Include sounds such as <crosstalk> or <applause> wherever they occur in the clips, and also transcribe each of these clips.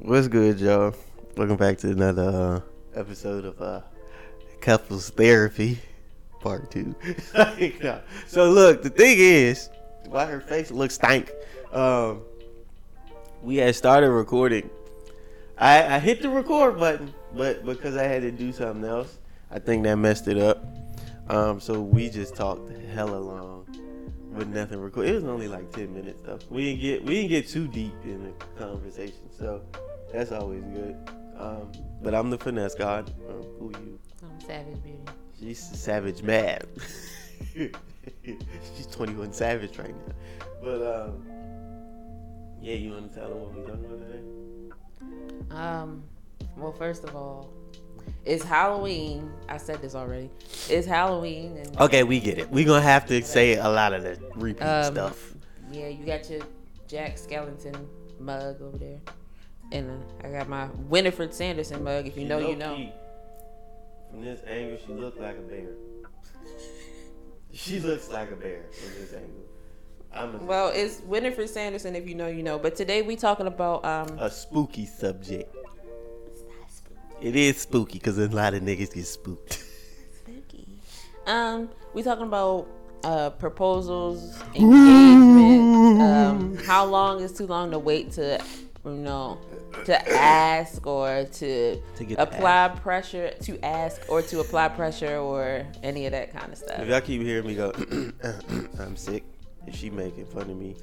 What's good, y'all? Welcome back to another uh, episode of uh, Couples Therapy, Part 2. <laughs> <laughs> No. So, look, the thing is, why her face looks stank. Um, we had started recording. I, I hit the record button, but because I had to do something else, I think that messed it up. Um, so we just talked hella long with nothing recorded. It was only like ten minutes though. We didn't get we didn't get too deep in the conversation, so that's always good. Um, but I'm the finesse god. Um, who you? I'm Savage Beauty. She's savage mad. <laughs> She's 21 savage right now. But um, yeah, you want to tell them what we're talking about today? Um, well, first of all, it's Halloween. I said this already. It's Halloween, and Okay, we get it. We're gonna have to say a lot of the repeat Um, stuff. yeah, you got your Jack Skellington mug over there, and uh, I got my Winifred Sanderson mug. If you know, you know. From this angle, she looked like a bear. she looks like a bear from this angle. I'm a, Well, it's Winifred Sanderson. If you know, you know. But today we talking about um. a spooky subject. It is spooky because a lot of niggas get spooked. <laughs> Spooky. Um, we talking about uh proposals, engagement. um, how long is too long to wait to, you know, to ask or to, To apply pressure to ask or to apply pressure or any of that kind of stuff. If y'all keep hearing me go, <coughs> I'm sick, and she making fun of me,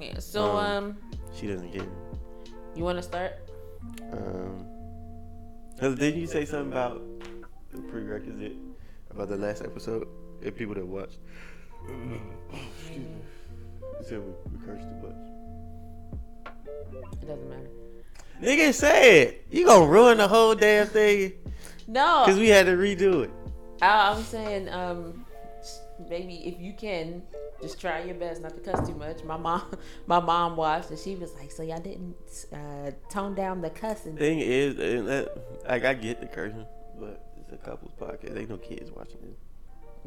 Yeah. So Um, um, she doesn't get it. you want to start? Um, 'cause didn't you say something about the prerequisite about the last episode? If people that watched, excuse me, you said we, we cursed too much. It doesn't matter. Nigga, say it. You gonna ruin the whole damn thing No, because we had to redo it. I, I'm saying um, maybe if you can. Just try your best not to cuss too much. My mom, <laughs> my mom watched and she was like, "So y'all didn't uh, tone down the cussing." Thing is, that, like I get the cursing, but it's a couples podcast. Ain't no kids watching it.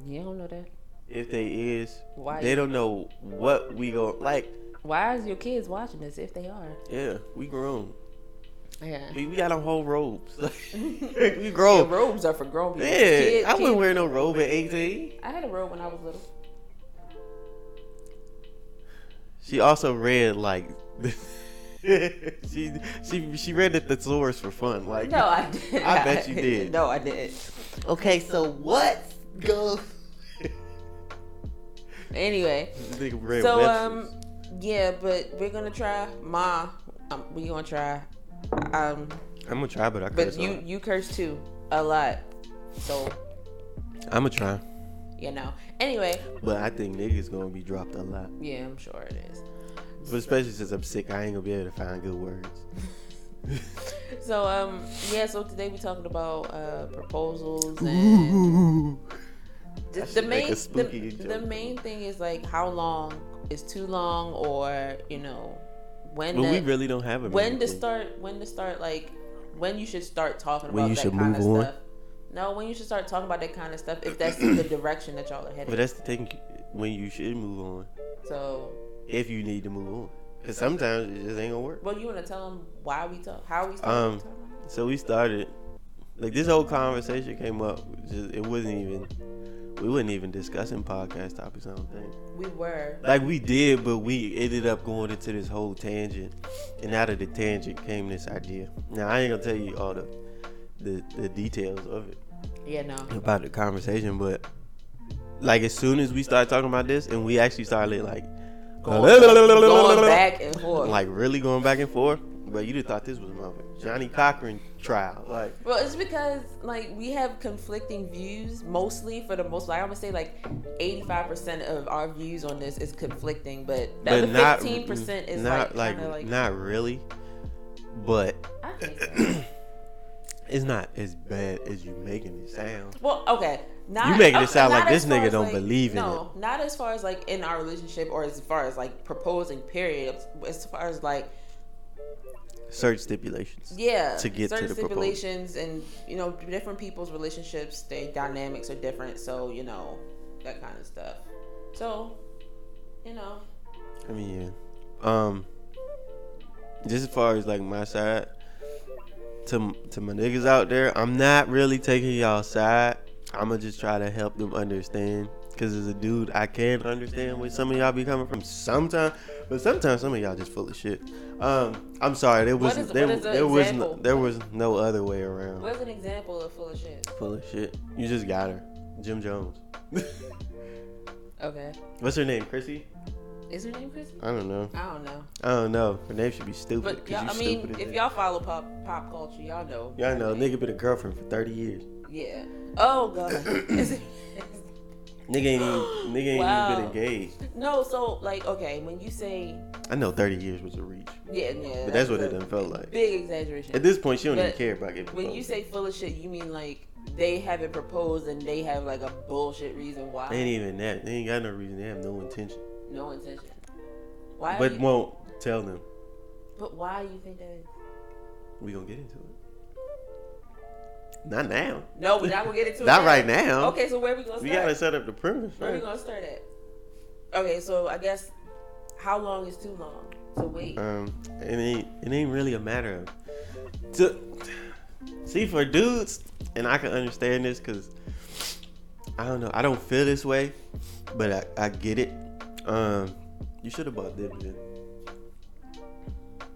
You don't know that. If they is, Why? they don't know what we go like. Why is your kids watching this if they are? Yeah, we grown. Yeah. We, we got on whole robes. <laughs> <laughs> we grown. robes are for grown people. Yeah, I wouldn't kid- wear no robe at 18. I had a robe when I was little. She also read like <laughs> she she she read the thesaurus for fun. Like No, I <laughs> didn't. I bet you did. no, I didn't. Okay, so what goes? Anyway, read so Webster's. um, yeah, but we're gonna try. Ma, um, we gonna try. Um, I'm gonna try, but I curse. but curse you on. you curse too a lot. So I'm gonna try, you know. Anyway, but I think niggas gonna be dropped a lot. yeah, I'm sure it is. But especially since I'm sick, I ain't gonna be able to find good words. <laughs> So um, yeah. So today we talking about uh proposals <laughs> and. The, the main the, the main thing is like how long is too long or you know when But to, we really don't have a when to thing. start when to start like when you should start talking When about you that should kind of move on? stuff. No, when you should start talking about that kind of stuff if that's the <coughs> direction that y'all are headed. But that's the thing. When you should move on, so, if you need to move on, because sometimes it just ain't gonna work. well, you want to tell them why we talk, how we started Um, talking? So we started, like this whole conversation came up. Just, it wasn't even, we wasn't even discussing podcast topics. I don't think. We were. Like we did, but we ended up going into this whole tangent, and out of the tangent came this idea. Now I ain't gonna tell you all the, the, the details of it Yeah, no. about the conversation, but like as soon as we started talking about this, and we actually started like, Going, going back and forth. like really going back and forth. But you'd have thought this was my Johnnie Cochran trial, like. Well, it's because like we have conflicting views mostly for the most. Like I'm gonna say like 85 percent of our views on this is conflicting, but the but other 15 percent is not like, like, like. not really, but I think so. <clears throat> it's not as bad as you making it sound. Well, okay. Not, You making it sound like this nigga don't like- believe in it. no, not as far as like in our relationship or as far as like proposing. Period. As far as like Search stipulations. yeah, To get to certain the proposal. stipulations and you know different people's relationships, their dynamics are different. So you know that kind of stuff. So you know, I mean, yeah. Um, just as far as like my side, to to my niggas out there, I'm not really taking y'all side. I'ma just try to help them understand. Cause as a dude, I can understand where some of y'all be coming from sometimes, but sometimes some of y'all just full of shit. Um, I'm sorry, there was is- there, what is an there was no, there was no other way around. What's an example of full of shit? Full of shit. You just got her, Jim Jones. <laughs> Okay. What's her name? Chrissy? Is her name Chrissy? I don't know. I don't know. I don't know. Her name should be stupid. But 'cause y'all, I mean, stupid if hell. y'all follow pop pop culture, y'all know. Y'all know, nigga been a girlfriend for 30 years. Yeah. Oh god. <coughs> <coughs> Nigga ain't even, nigga ain't Wow. even been engaged. no, so like, okay, when you say, I know 30 years was a reach. yeah, yeah, But that's what a it done felt like. Big exaggeration. At this point, she don't even care about getting when proposed. you say full of shit, you mean like they haven't proposed and they have like a bullshit reason why? They ain't even that. They ain't got no reason. They have no intention. No intention. Why? But you, won't tell them. but why you think that is? We gonna get into it. Not now. No, we're not gonna get into <laughs> it. Not now. right now. Okay, so where we gonna We gotta set up the premise Where we gonna start at? Okay, so I guess how long is too long to wait? Um, it ain't it ain't really a matter of to see for dudes, and I can understand this because I don't know. I don't feel this way, but I, I get it. Um, you should have bought them then.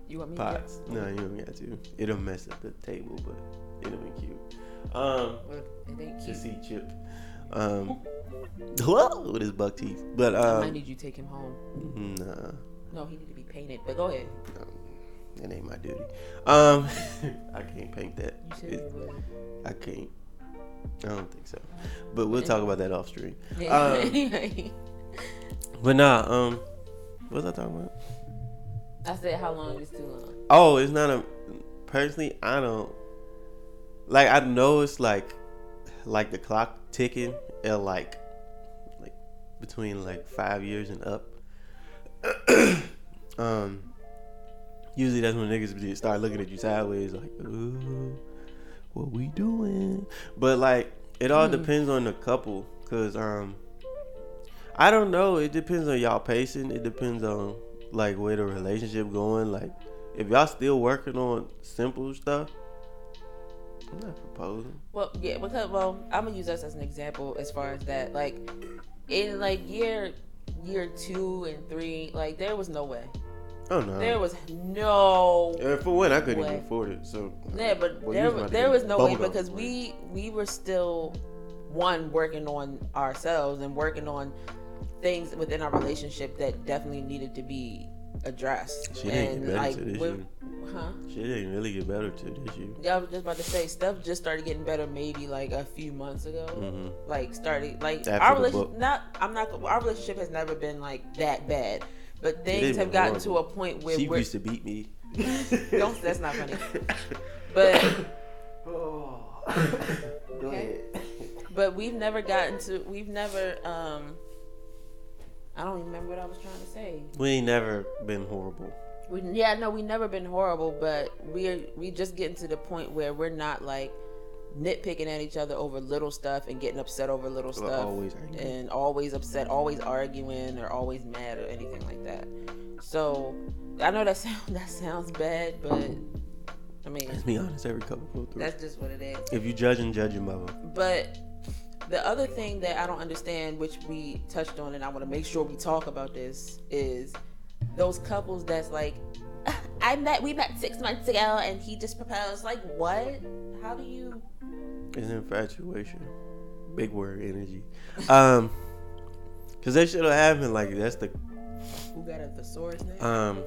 you want me to pots. No, you don't got to. It'll mess up the table, but it'll be cute. Um, to? Well, it ain't to see Chip. Um, <laughs> hello with his buck teeth. But um, I need you to take him home. nah. No, he need to be painted. But go ahead. Um, that ain't my duty. Um, <laughs> I can't paint that. You said It-. I can't. I don't think so. But we'll talk about that off stream. Um, <laughs> But nah. Um, what was I talking about? I said how long is too long? Oh, it's not a. Personally, I don't. Like I know it's like, like the clock ticking at like, like between like five years and up. <coughs> um, usually that's when niggas start looking at you sideways, like, ooh, what we doing? But like, it all Hmm. depends on the couple, cause um, I don't know. It depends on y'all pacing. It depends on like where the relationship going. Like, if y'all still working on simple stuff, I'm not proposing. Well, yeah, because well, I'm gonna use us as an example as far as that. Like, in like year year two and three, like there was no way. Oh no. There was no Uh, for one, I couldn't way. even afford it. So Yeah, but Well, there was there was no way because we we were still one working on ourselves and working on things within our relationship that definitely needed to be addressed. Shit ain't and get better like, to this we're- year. huh? Shit didn't really get better to this year. Yeah, I was just about to say stuff just started getting better maybe like a few months ago. hmm Like started like After our relationship. Not I'm not. Our relationship has never been like that bad, but things have been gotten to a point where She we're. used to beat me. <laughs> Don't- that's not funny. <laughs> But oh. <laughs> Go Okay. ahead. but we've never gotten to. We've never. um I don't even remember what I was trying to say. We ain't never been horrible. We, yeah, no, we never been horrible, but we're we just getting to the point where we're not like nitpicking at each other over little stuff and getting upset over little We're stuff always arguing. and always upset, always arguing or always mad or anything like that. So I know that <laughs> sound that sounds bad, but I mean Let's be honest, every couple go through. that's just what it is. If you judge and judge your mother. But the other thing that I don't understand, which we touched on, and I want to make sure we talk about this, is those couples that's like, <laughs> I met, we met six months ago, and he just proposed. Like, what? How do you? It's infatuation. Big word energy. Um, cause that should have happened. Like that's the Who got a thesaurus name? um.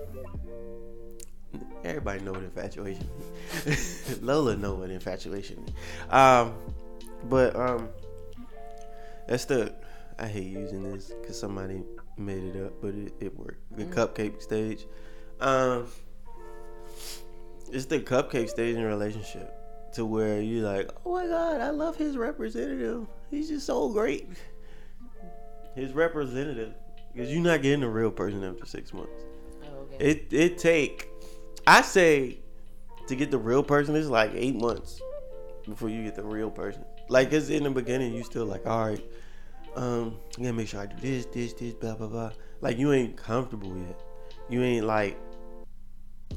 Everybody know what infatuation. <laughs> Lola know what infatuation. Um, but um, that's the. I hate using this because somebody made it up, but it, it worked. The cupcake stage. Um, it's the cupcake stage in a relationship to where you like, oh my god, I love his representative. He's just so great. His representative, because you're not getting a real person after six months. oh, okay. It it take, I say, to get the real person is like eight months before you get the real person. Like it's in the beginning, you still like, all right, um, I gotta make sure I do this, this, this, blah blah blah. Like you ain't comfortable yet. You ain't like,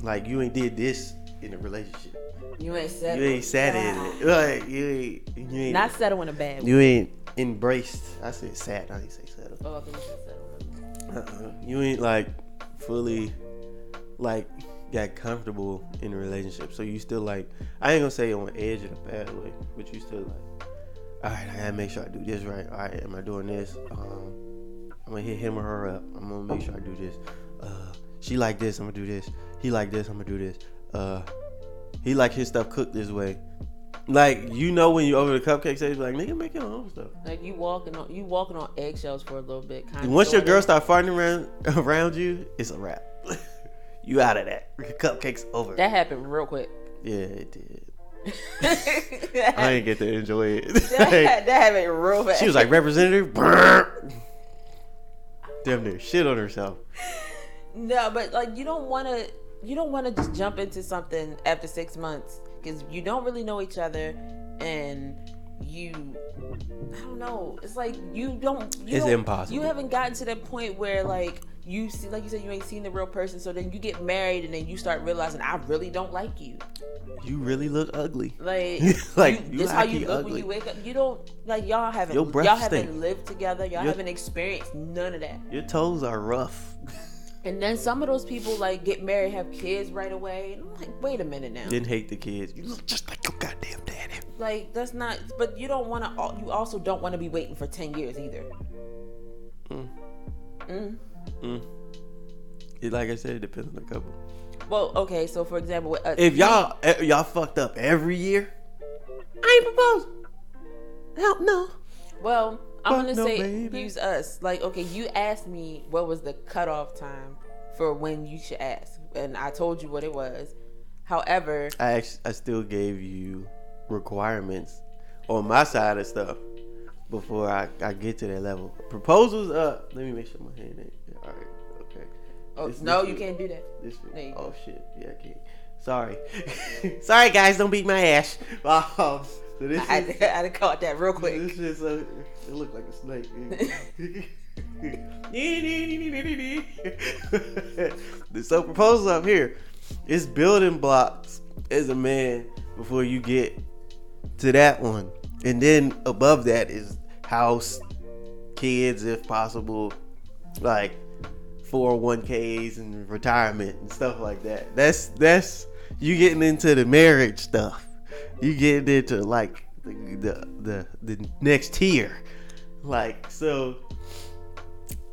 like you ain't did this in a relationship. You ain't settled. You ain't sat in it. Like you ain't. You ain't. Not settle in a bad way. you ain't embraced. I said sat. I didn't say settled. Oh, I think you said. Uh-uh. You ain't like fully like got comfortable in a relationship. So you still like I ain't gonna say on edge in a bad way, but you still like, all right, I gotta make sure I do this right. All right, am I doing this? Um, I'm gonna hit him or her up. I'm gonna make sure I do this. Uh, she like this. I'm gonna do this. He like this. I'm gonna do this. Uh, he like his stuff cooked this way. Like you know when you over the cupcake stage, like nigga make your own stuff. Like you walking on you walking on eggshells for a little bit. Once your girl start farting around <laughs> around you, it's a wrap. <laughs> you out of that. Cupcakes over. that happened real quick. yeah, it did. I didn't get to enjoy it. <laughs> that, that happened real fast. she was like representative. Damn near shit on herself. No, but like you don't want to you don't want to just jump into something after 6 months cuz you don't really know each other and you I don't know. It's like you don't you It's don't- impossible. You haven't gotten to that point where like you see like you said you ain't seen the real person so then you get married and then you start realizing I really don't like you. You really look ugly. <laughs> Like, <laughs> Like, you, you this how you look when you wake up. You don't like y'all haven't Your breath y'all haven't stink. lived together. Y'all Your- haven't experienced none of that. Your toes are rough. And then some of those people like get married, have kids right away. And I'm like, wait a minute now. Didn't hate the kids. You look just like your goddamn daddy. Like that's not. But you don't want to. You also don't want to be waiting for ten years either. Mm. Mm. Mm. It, like I said, it depends on the couple. Well, okay. So for example, uh, If y'all eh, y'all fucked up every year, I ain't proposing. Hell no. Well, I'm gonna no, say baby. use us. Like, okay, you asked me what was the cutoff time for when you should ask, and I told you what it was. However, I actually, I still gave you requirements on my side of stuff before I, I get to that level. Proposals up. Let me make sure my hand ain't. All right. Okay. oh, This- no, this you can't do that. This you oh shit. Yeah, I can't. Sorry. <laughs> Sorry guys, don't beat my ass. <laughs> Um, so this I, is, I, I caught that real quick. This is a, it looked like a snake. <laughs> so proposal up here. It's building blocks as a man before you get to that one. And then above that is house, kids if possible, like 401ks and retirement and stuff like that. That's that's you getting into the marriage stuff. You getting into like the the the, the next tier. Like so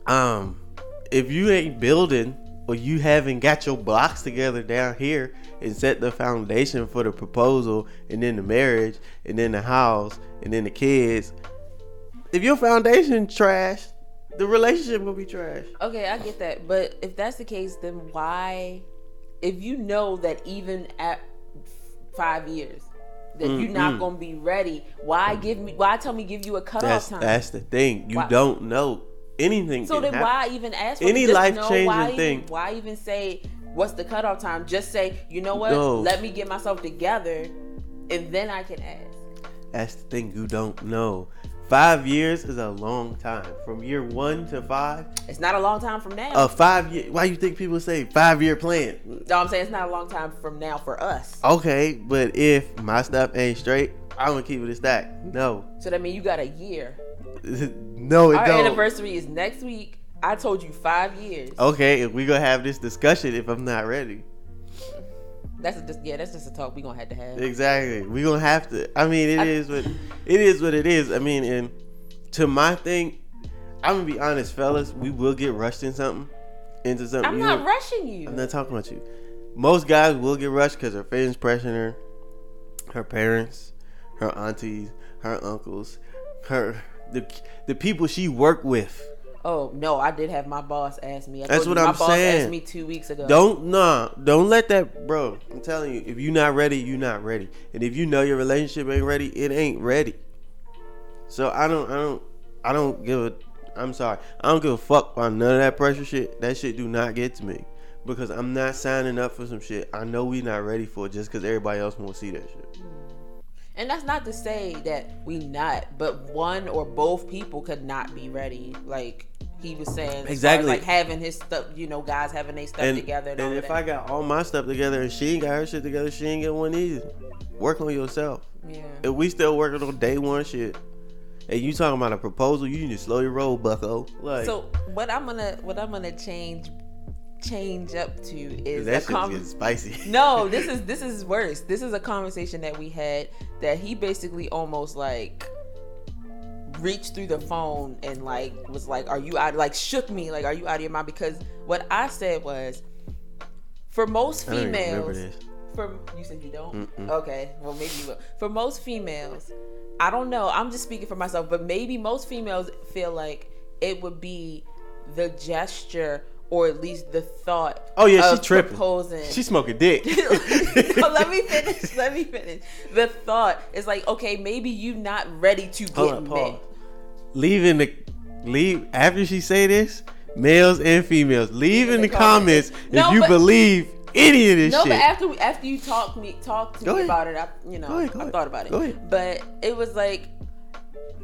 um if you ain't building or you haven't got your blocks together down here and set the foundation for the proposal and then the marriage and then the house and then the kids if your foundation trash the relationship will be trash Okay, I get that, but if that's the case, then why? If you know that even at five years that you're not Mm-mm. gonna be ready, why give me? Why tell me give you a cutoff that's time? that's the thing you Why- don't know anything so then happen. why even ask for Any life-changing know why even- thing. Why even say what's the cutoff time? Just say you know what? No. Let me get myself together, and then I can ask. That's the thing you don't know. Five years is a long time. From year one to five, It's not a long time from now. a five year. Why you think people say five year plan? no, I'm saying it's not a long time from now for us. Okay, but if my stuff ain't straight, I'm gonna keep it a stack. No, So that means you got a year. <laughs> no, it Our don't. anniversary is next week. I told you five years. Okay, if we gonna have this discussion, if I'm not ready, That's a, just yeah. That's just a talk we gonna have to have. exactly, we gonna have to. I mean, it I- is what it is. What it is. I mean, and to my thing, I'm gonna be honest, fellas. We will get rushed in something, into something. I'm not will- rushing you. I'm not talking about you. Most guys will get rushed because her friends pressing her, her parents, her aunties, her uncles, her the the people she worked with. Oh no, I did have my boss ask me. I That's what you, I'm my boss saying. asked me two weeks ago. Don't nah, don't let that, bro. I'm telling you, if you're not ready, you're not ready. And if you know your relationship ain't ready, it ain't ready. So I don't, I don't, I don't give a. I'm sorry, I don't give a fuck about none of that pressure shit. That shit do not get to me because I'm not signing up for some shit. I know we not ready for just because everybody else want to see that shit. And that's not to say that we not, but one or both people could not be ready. Like he was saying as far as, Exactly. like having his stuff, you know, guys having their stuff And, together. And, and if of I got all my stuff together and she ain't got her shit together, she ain't get one either. Work on yourself. yeah. If we still working on day one shit, and you talking about a proposal, you need to slow your roll, Bucko. Like So what I'm gonna what I'm gonna change change up to is that shit's com- spicy. <laughs> No, this is this is worse. This is a conversation that we had that he basically almost like reached through the phone and like was like, "Are you out?" Like shook me, like, "Are you out of your mind?" Because what I said was, for most I don't even remember females, for you said you don't. Mm-mm. Okay, well maybe you will. For most females, I don't know. I'm just speaking for myself, but maybe most females feel like it would be the gesture or at least the thought. Oh, yeah, she tripping. Proposing. She smoking dick. <laughs> So let me <laughs> finish. Let me finish. The thought is like, okay, maybe you not ready to get Hold on, pause. Leave in the leave after she say this, males and females, leave in the comments No, if you but- believe any of this shit. No, shit. but after we, after you talk me talk to Go me ahead. about it, I you know ahead, I thought about it. Go ahead. But it was like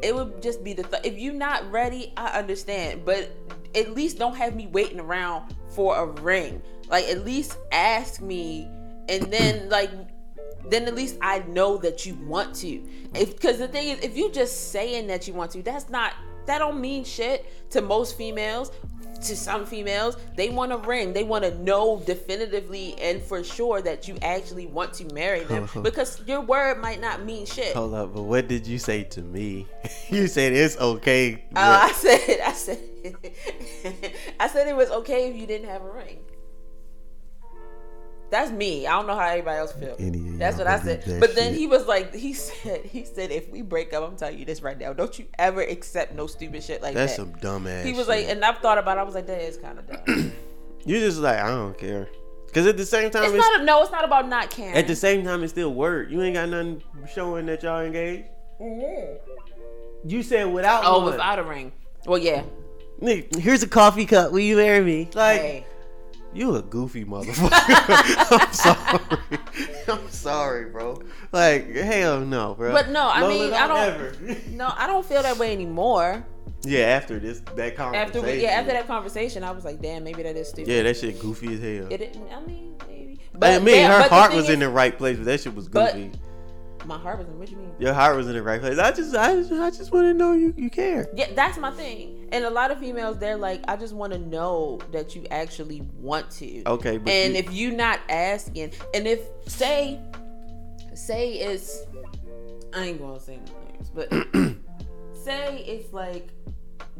it would just be the th- if you're not ready, I understand, but at least don't have me waiting around for a ring. Like at least ask me, and then like then at least I know that you want to. If because the thing is, if you just saying that you want to, that's not that don't mean shit to most females. To some females, they want a ring. They want to know definitively and for sure that you actually want to marry them <laughs> because your word might not mean shit. Hold up, but what did you say to me? <laughs> you said it's okay. Uh, I said, I said, <laughs> I said it was okay if you didn't have a ring. That's me. I don't know how everybody else feels. That's what I said. But then shit. he was like, he <laughs> said, he said, if we break up, I'm telling you this right now. Don't you ever accept no stupid shit like That's that. That's some dumbass. he was shit. like, and I've thought about. it. I was like, that is kind of dumb. <clears throat> you just like I don't care. Cause at the same time, it's it's, not. A, no, it's not about not caring. at the same time it's still work. You ain't got nothing showing that y'all engaged. Mm-hmm. You said without oh, one. without a ring. Well, yeah. Here's a coffee cup. Will you marry me? Like Hey. You a goofy motherfucker. <laughs> I'm sorry. I'm sorry, bro. Like hell no, bro. But no, I Lola, mean, I don't- ever. <laughs> No, I don't feel that way anymore. yeah, after this that conversation. After we, yeah, after that conversation, I was like, damn, maybe that is stupid. Yeah, that shit goofy as hell. It didn't. I mean, maybe. I mean, her heart was is- in the right place, but that shit was But- goofy. My heart was in. What you mean? Your heart was in the right place. I just, I just, I just want to know you, you care. Yeah, that's my thing. And a lot of females, they're like, I just want to know that you actually want to. Okay, but and you- if you're not asking, and if say, say it's, I ain't gonna say no names, but <clears throat> say it's like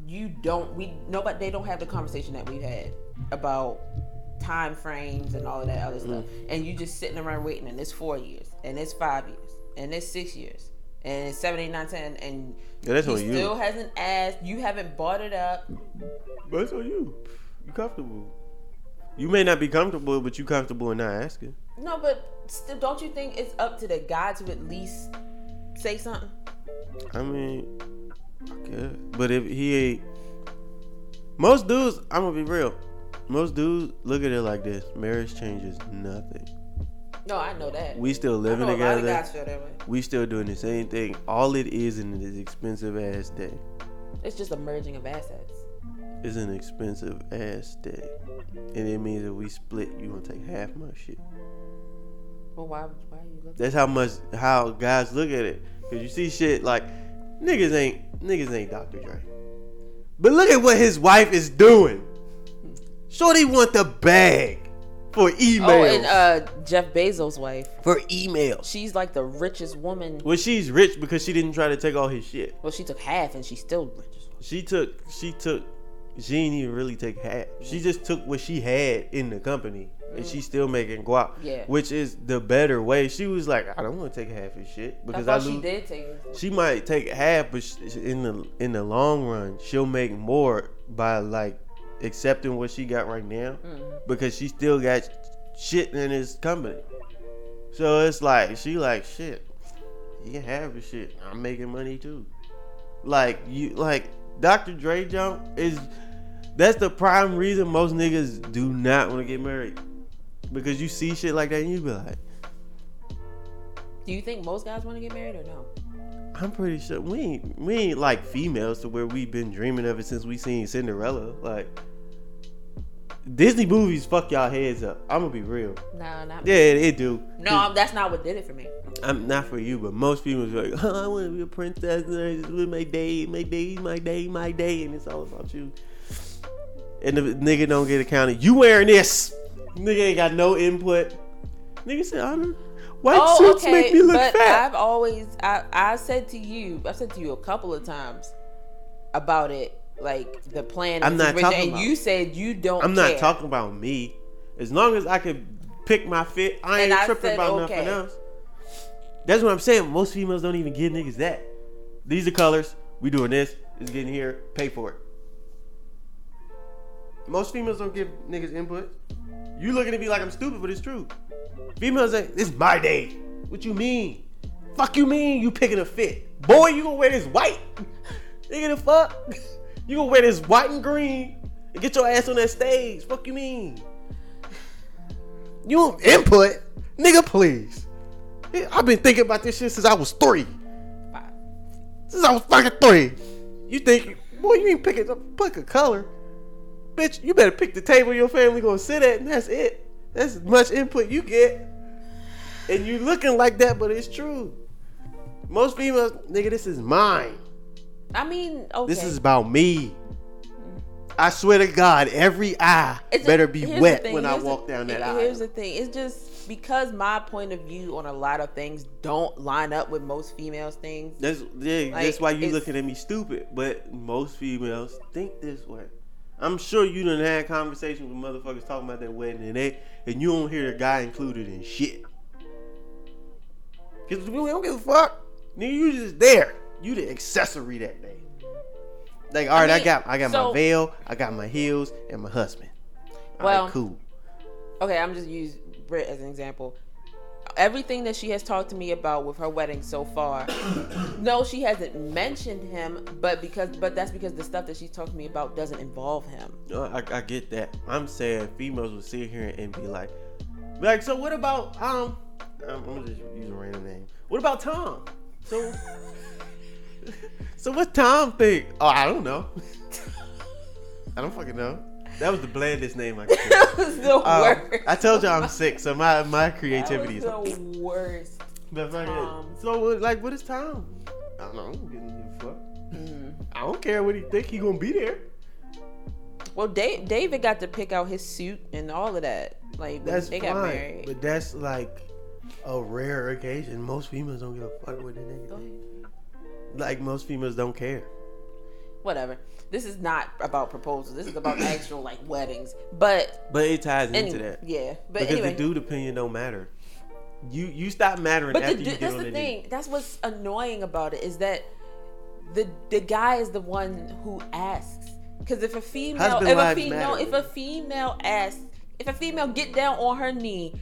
you don't, we nobody, they don't have the conversation that we've had about time frames and all of that other mm-hmm. stuff, and you just sitting around waiting, and it's four years, and it's five years, and it's six years, and it's seven, eight, nine, ten, and Yeah, that's he on you. still hasn't asked, you haven't bought it up. But it's on you. You comfortable. You may not be comfortable, but you comfortable in not asking. No, but still, don't you think it's up to the guy to at least say something? I mean, I guess. But if he ain't, most dudes, I'm gonna be real. Most dudes look at it like this: marriage changes nothing. No, I know that. We still living a lot of together. guys feel that way. We still doing the same thing. All it is in this expensive ass day. It's just a merging of assets. It's an expensive ass day, and it means if we split, you gonna take half my shit. Well, why? Why are you looking? That's how much how guys look at it. Cause you see shit like niggas ain't niggas ain't Dr. Dre. But look at what his wife is doing. Shorty want the bag for emails. Oh, and uh, Jeff Bezos' wife. for emails. She's like the richest woman. Well, she's rich because she didn't try to take all his shit. Well, she took half, and she's still rich. She took she took she didn't even really take half. She just took what she had in the company. And she's still making guap, Yeah. which is the better way. She was like, I don't want to take half his shit I because I, thought lose. she did take it. she might take half, but sh- in the in the long run, she'll make more by like accepting what she got right now mm-hmm. because she still got shit in his company. So it's like she like shit. You can have the shit. I'm making money too. Like you like Dr. Dre jump is that's the prime reason most niggas do not want to get married. Because you see shit like that and you be like, Do you think most guys want to get married or no? I'm pretty sure we ain't we ain't like females to where we've been dreaming of it since we seen Cinderella. Like Disney movies fuck y'all heads up. I'm gonna be real. No, not Yeah, it, it do. No, that's not what did it for me. I'm not for you, but most females are like, <laughs> oh, I want to be a princess. and It's with my day, my day, my day, my day, and it's all about you. And the nigga don't get accounted. You wearing this? Nigga ain't got no input. Nigga said, I don't. White oh, suits okay, make me look but fat. I've always I I said to you, I've said to you a couple of times about it, like the plan. I'm not talking and about- you said you don't. I'm not care. talking about me. As long as I can pick my fit, I ain't I tripping said, about okay. nothing else. That's what I'm saying. Most females don't even give niggas that. These are colors. We doing this. It's getting here. Pay for it. Most females don't give niggas input. You looking at me like I'm stupid, but it's true. Females say, "It's my day." What you mean? Fuck you mean? You picking a fit, boy? You gonna wear this white? <laughs> Nigga, the fuck? <laughs> You gonna wear this white and green and get your ass on that stage? Fuck you mean? You input, nigga? Please. I've been thinking about this shit since I was three. Since I was fucking three. You think, boy, you ain't picking pick a color. Bitch, you better pick the table your family gonna sit at, and that's it. That's as much input you get. And you looking like that, but it's true. Most females, nigga, this is mine. I mean, okay. This is about me. I swear to God, every eye It's better be the wet when I here's the- walk down that aisle. Here's the thing. It's just because my point of view on a lot of things don't line up with most females' things. That's yeah, Like, that's why you looking at me stupid. But most females think this way. I'm sure you done had conversations with motherfuckers talking about their wedding and they and you don't hear the guy included in shit. Cause we don't give a fuck. Nigga, you just there. You the accessory that day. Like, all right, I, mean, got I got so- my veil, I got my heels, and my husband. All right, Well- cool. Okay, I'm just use Britt as an example. Everything that she has talked to me about with her wedding so far, <coughs> no, she hasn't mentioned him, but because but that's because the stuff that she's talked to me about doesn't involve him. No, I, I get that. I'm saying females will sit here and be like, be like, so what about um? I'm, I'm just use a random name. What about Tom? So, <laughs> so what Tom think? Oh, I don't know. <laughs> I don't fucking know. That was the blandest name I could. <laughs> that was the Um, worst. I told y'all I'm sick, so my my That creativity is. was the worst. But fucking- so like, what is Tom? I don't know. I don't give fuck. Mm. I don't care what he think. He gonna be there. Well, Dave, David got to pick out his suit and all of that. Like That's they fine, got married. but that's like a rare occasion. Most females don't give a fuck what the nigga. Like most females don't care. Whatever. This is not about proposals. This is about <coughs> actual like weddings. But But it ties into that yeah. But because anyway, the dude opinion don't matter. You you stop mattering But after du- you get that's on the the thing. thing. That's what's annoying about it is that the the guy is the one who asks. Because if a female, if a female, if a female asks, if a female get down on her knee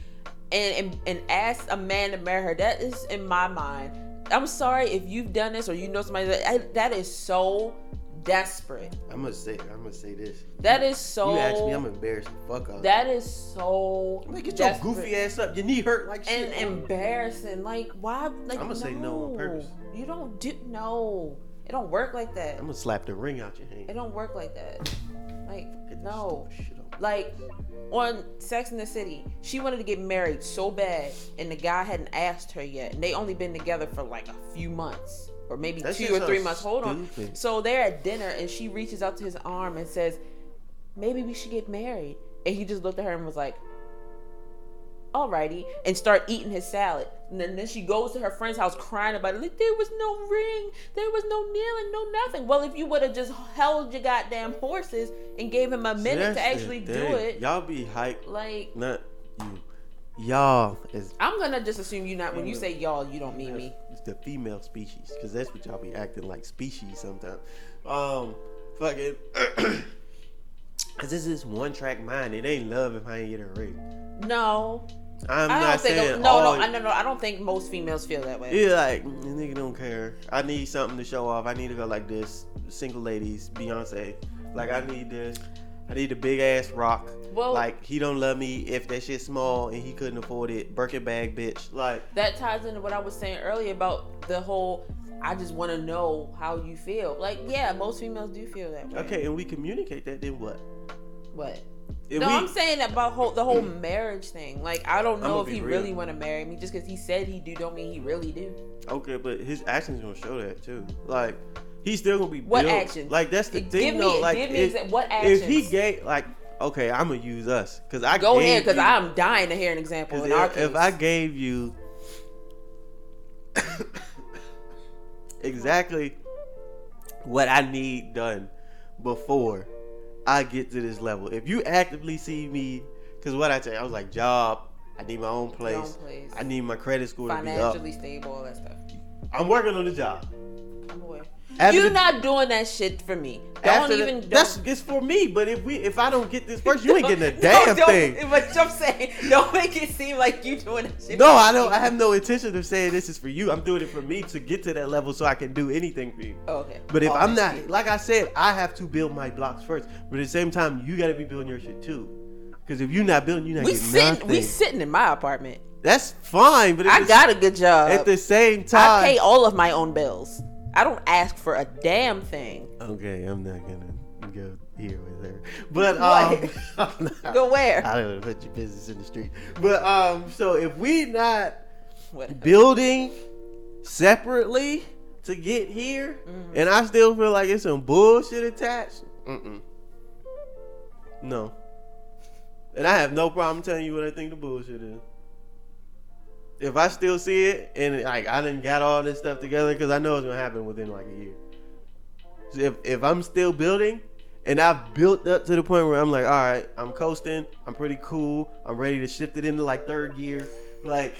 and and, and asks a man to marry her, that is in my mind. I'm sorry if you've done this or you know somebody that I, that is so desperate. I'm gonna say I'm gonna say this. That is so. You ask me, I'm embarrassed the fuck out. that is so. like get your goofy ass up. Your knee hurt like shit. and embarrassing. Like why? Like I'ma say no on purpose. You don't do no. It don't work like that. I'm gonna slap the ring out your hand. It don't work like that. <laughs> Like no. Stupid. Like on Sex in the City, she wanted to get married so bad, and the guy hadn't asked her yet, and they only been together for like a few months. Or maybe That two or three months. Hold on. So they're at dinner, and she reaches out to his arm and says, "Maybe we should get married." And he just looked at her and was like, alrighty, and start eating his salad. And then, then she goes to her friend's house crying about it. Like, there was no ring, there was no kneeling, no nothing. Well, if you would have just held your goddamn horses and gave him a minute That's to actually do it, Y'all be hype, like, not you. Y'all is I'm gonna just assume you not. When you say y'all, you don't mean me. It's the female species, because that's what y'all be acting like species sometimes. Um, fucking, <coughs> cause this is one track mind. It ain't love if I ain't get a ring. No, I'm I not don't think. saying No, no, I, no, no. I don't think most females feel that way. Yeah, like mm, nigga don't care. I need something to show off. I need to go like this. Single ladies, Beyonce. Like I need this. I need a big ass rock. Well- like he don't love me if that shit small and he couldn't afford it. Birkin bag, bitch. Like that ties into what I was saying earlier about the whole I just want to know how you feel. Like, yeah, most females do feel that way. Okay, and we communicate that. Then what? What? If no, we- I'm saying about whole, the whole marriage thing. Like, I don't know if he real. really want to marry me. Just because he said he do, don't mean he really do. Okay, but his actions gonna show that too. Like he's still gonna be What built- actions? Like that's the Give thing me- though. Like give me if, exa- what if he gave like okay, I'm gonna use us because I Go ahead, because I'm dying to hear an example. in our case. if I gave you <coughs> exactly what I need done before I get to this level, if you actively see me, because what I tell you, I was like job. I need my own place. Own place. I need my credit score to be up. financially stable, all that stuff. I'm working on the job. I'm aware. After You're the- not doing that shit for me. Don't the- even. Don't, that's it's for me. But if we if I don't get this first, you ain't <laughs> getting a No, damn don't- thing. But I'm saying, don't make it seem like you doing that shit. No, I don't. I have no intention of saying this is for you. I'm doing it for me to get to that level so I can do anything for you. Oh, okay. But if Oh, I'm not, like I said, I have to build my blocks first. But at the same time, you got to be building your shit too. Because if you're not building, you're not we getting sitting. nothing. We sitting in my apartment. That's fine. But I got a good job. at the same time. I pay all of my own bills. I don't ask for a damn thing. okay, I'm not gonna go here with her. <laughs> But um, <laughs> <laughs> not- Go where? I don't want to put your business in the street. But um, so if we not Whatever. building separately to get here, Mm-hmm. and I still feel like it's some bullshit attached. Mm-mm. No. And I have no problem telling you what I think the bullshit is. If I still see it and like I didn't got all this stuff together, because I know it's gonna happen within like a year. So if if I'm still building and I've built up to the point where I'm like, all right, I'm coasting, I'm pretty cool, I'm ready to shift it into like third gear, like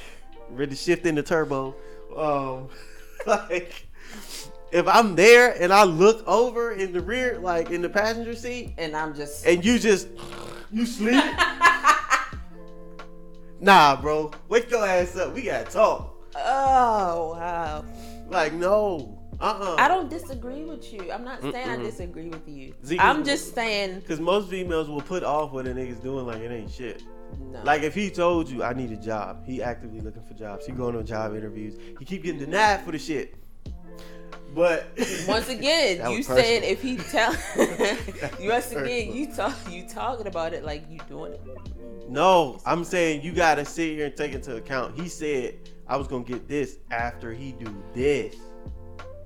ready to shift into turbo. Um, <laughs> like if I'm there and I look over in the rear, like in the passenger seat, And I'm just. and you just you sleep. <laughs> nah, bro, wake your ass up. We gotta talk. oh wow. Like no, uh, uh I don't disagree with you. I'm not saying I Mm-mm. disagree with you. See, I'm just saying Because most females will put off what a nigga's doing like it ain't shit. no. Like if he told you I need a job, he actively looking for jobs. He going on job interviews. He keep getting denied for the shit. But <laughs> Once again, you was said if he tell <laughs> <laughs> once personal. again you talk you talking about it like you doing it. no, I'm saying you gotta sit here and take into account. He said I was gonna get this after he do this.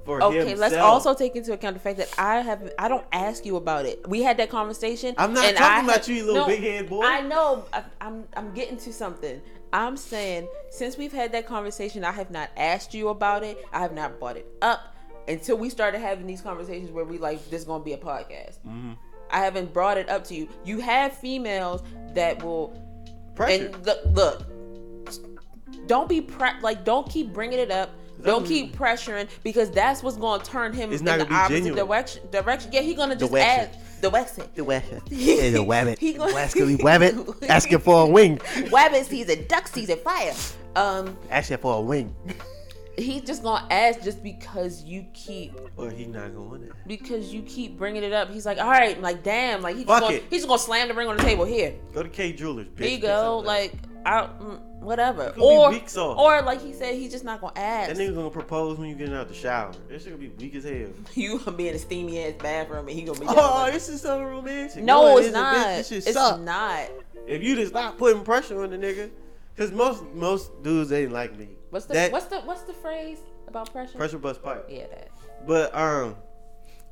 For Okay, let's also take into account the fact that I have I don't ask you about it. We had that conversation. I'm not and talking I about have- you, you little No, big head boy. I know. I, I'm I'm getting to something. I'm saying since we've had that conversation, I have not asked you about it. I have not brought it up until we started having these conversations where we like this gonna be a podcast. Mm-hmm. I haven't brought it up to you. You have females that will Pressure. and look, look, don't be pre- like, don't keep bringing it up. Don't keep pressuring because that's what's gonna turn him It's in not the opposite genuine. direction. Direction. Yeah, he gonna just Direction. add the Weston. the wabbit. <laughs> Yeah, the wabbit. He gonna- Wascally <laughs> wabbit. Asking for a wing. Wabbit season, duck season, fire. Um, Asking for a wing. He's just gonna ask just because you keep Or he not going there. because you keep bringing it up. He's like, all right, like damn, like he's Fuck gonna, it. he's just gonna slam the ring on the table here. Go to Kay Jewelers. Bitch. There you go, like I, mm, whatever. Or weak sauce. or like he said, he's just not gonna ask. that nigga gonna propose when you getting out the shower. This shit gonna be weak as hell. <laughs> you gonna be in a steamy ass bathroom and he gonna be. Oh, yelling. this is so romantic. no, it it's not. bitch. This shit it's suck. not. If you just stop putting pressure on the nigga, cause most most dudes ain't like me. What's the that what's the what's the phrase about pressure? pressure bust pipe? Yeah, that. But um,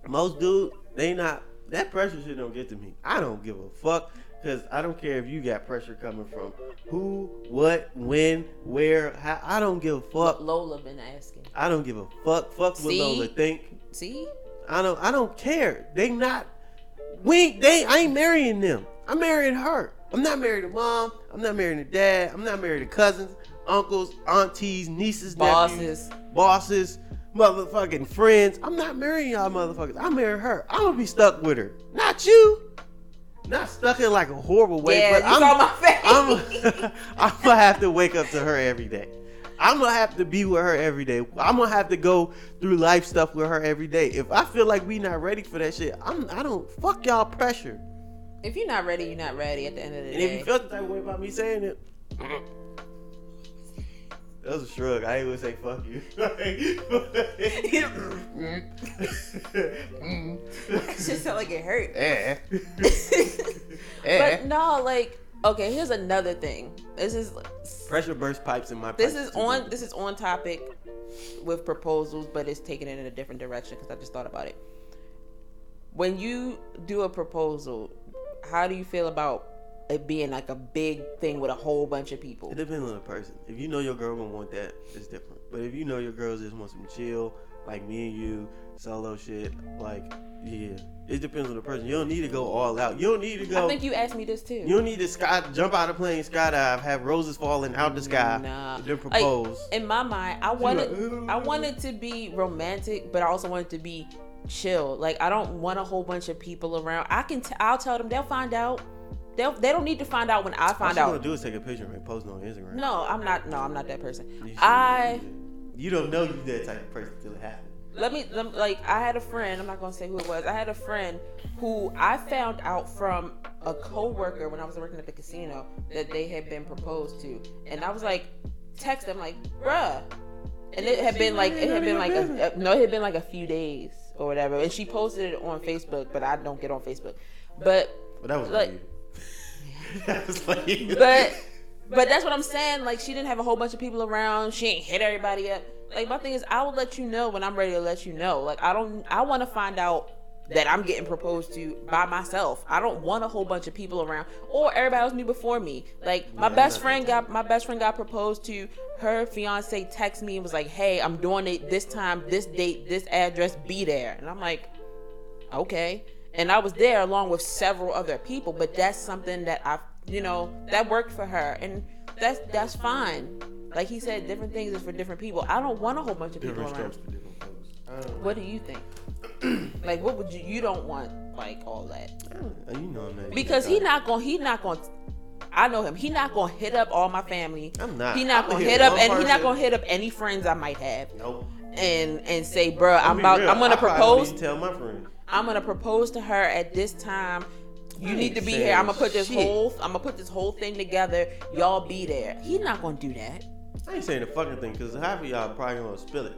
most dudes they not that pressure shit don't get to me. I don't give a fuck. Cause I don't care if you got pressure coming from who, what, when, where, how. I don't give a fuck. Lola been asking. I don't give a fuck. Fuck what See? Lola think. See, I don't. I don't care. They not. We. They. I ain't marrying them. I'm marrying her. I'm not married to mom. I'm not married to dad. I'm not married to cousins, uncles, aunties, nieces, nephews, bosses. bosses, motherfucking friends. I'm not marrying y'all motherfuckers. I'm marrying her. I'm gonna be stuck with her, not you. Not stuck in like a horrible way, Yeah, but I'm, saw my face. I'm, I'm gonna have to wake up to her every day. I'm gonna have to be with her every day. I'm gonna have to go through life stuff with her every day. If I feel like we not ready for that shit, I'm I don't fuck y'all pressure. If you're not ready, you're not ready. At the end of the And day, And if you feel the type way about me saying it, That was a shrug. I ain't gonna say fuck you. <laughs> It just sound like it hurt. eh. <laughs> eh. But no, like okay, here's another thing. This is Pressure burst pipes in my. this is too. on this is on topic with proposals, but it's taken it in a different direction because I just thought about it. When you do a proposal, how do you feel about it being like a big thing with a whole bunch of people? It depends on the person. If you know your girl gonna want that, it's different. But if you know your girl just wants some chill, like me and you, solo shit, like yeah, it depends on the person. You don't need to go all out. You don't need to go. I think you asked me this too. you don't need to sky jump out of plane, skydive, have roses falling out the sky, Nah. then Like, propose. in my mind, I wanted like, I wanted to be romantic, but I also wanted to be chill. Like I don't want a whole bunch of people around. I can t- I'll tell them they'll find out. They'll they don't need to find out when I find out. All you gonna do is take a picture and post it on Instagram. No, I'm not. No, I'm not that person. You I You don't know you that type of person till it happens. let me let me- like I had a friend. I'm not gonna say who it was. I had a friend who I found out from a coworker when I was working at the casino that they had been proposed to, and I was like, text them like, bruh. And it had been like it had been like a, a- no, it had been like a few days or whatever. And she posted it on Facebook, but I don't get on Facebook. But But that was Like- like. that was like. but <laughs> but that's what I'm saying. Like she didn't have a whole bunch of people around. She ain't hit everybody up. Like my thing is, I will let you know when I'm ready to let you know. Like I don't. I want to find out that I'm getting proposed to by myself. I don't want a whole bunch of people around or everybody else knew before me. Like my Yeah, best friend got my best friend got proposed to. Her fiance texted me and was like, "Hey, I'm doing it this time, this date, this address. Be there." And I'm like, okay and i was there along with several other people but that's something that i you know that worked for her and that's that's fine like he said different things is for different people i don't want a whole bunch of people different around for different folks. I don't know. what do you think <clears throat> like what would you you don't want like all that Uh, You know I'm because he not gonna he not gonna I know him. He not gonna hit up all my family. I'm not. He not I'ma gonna hit hit up, one and he not gonna hit up any friends I might have, Nope. And and say, "Bruh, I'm about. real, I'm gonna I propose. Tell my friend. I'm gonna propose to her at this time. You I need to be here. I'm gonna put this shit. whole I'm gonna put this whole thing together. Y'all be there. He not gonna do that. I ain't saying the fucking thing because half of y'all probably gonna spill it.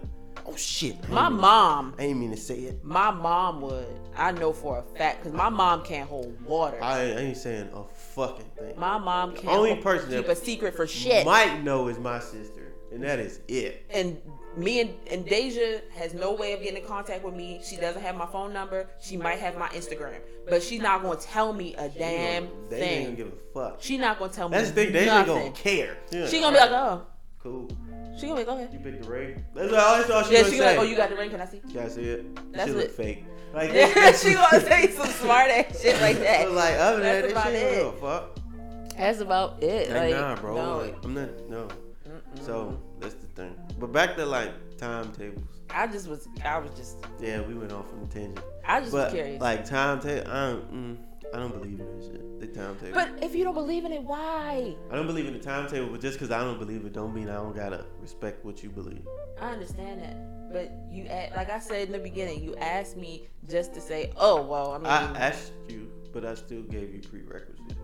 Oh shit. My mom, I ain't mean to say it. my mom would. I know for a fact because my mom can't hold water. I, I ain't saying a fucking thing. my mom can't only hold- person keep that a secret for shit. Might know is my sister, and that is it. and me and, and Deja has no way of getting in contact with me. She doesn't have my phone number. She might have my Instagram, but she's not gonna tell me a damn they ain't thing. gonna give a fuck. She not gonna tell me That's the thing. They ain't nothing. gonna care. Yeah, She gonna be like, oh, cool. she gonna be like, go ahead. You picked the ring. That's all. That's all she Yeah, gonna she say. like, oh, you got the ring? Can I see? Can I see it? That's she look it. fake. <laughs> Like Yeah, she gonna say some smart ass shit like <laughs> that. But like other than that, she ain't gonna fuck. That's about it. Like, Like, nah, bro. No, Like, I'm not. No. So the thing. But back to like timetables. I just was, I was just, Yeah, we went off on a tangent. I just But was curious. like timetable, I don't. Mm, I don't believe in that shit. The timetable. but if you don't believe in it, why? I don't believe in the timetable, but just because I don't believe it, don't mean I don't gotta respect what you believe. I understand that, but you, like I said in the beginning, you asked me just to say, oh well, I mean, I asked you, but I still gave you prerequisites.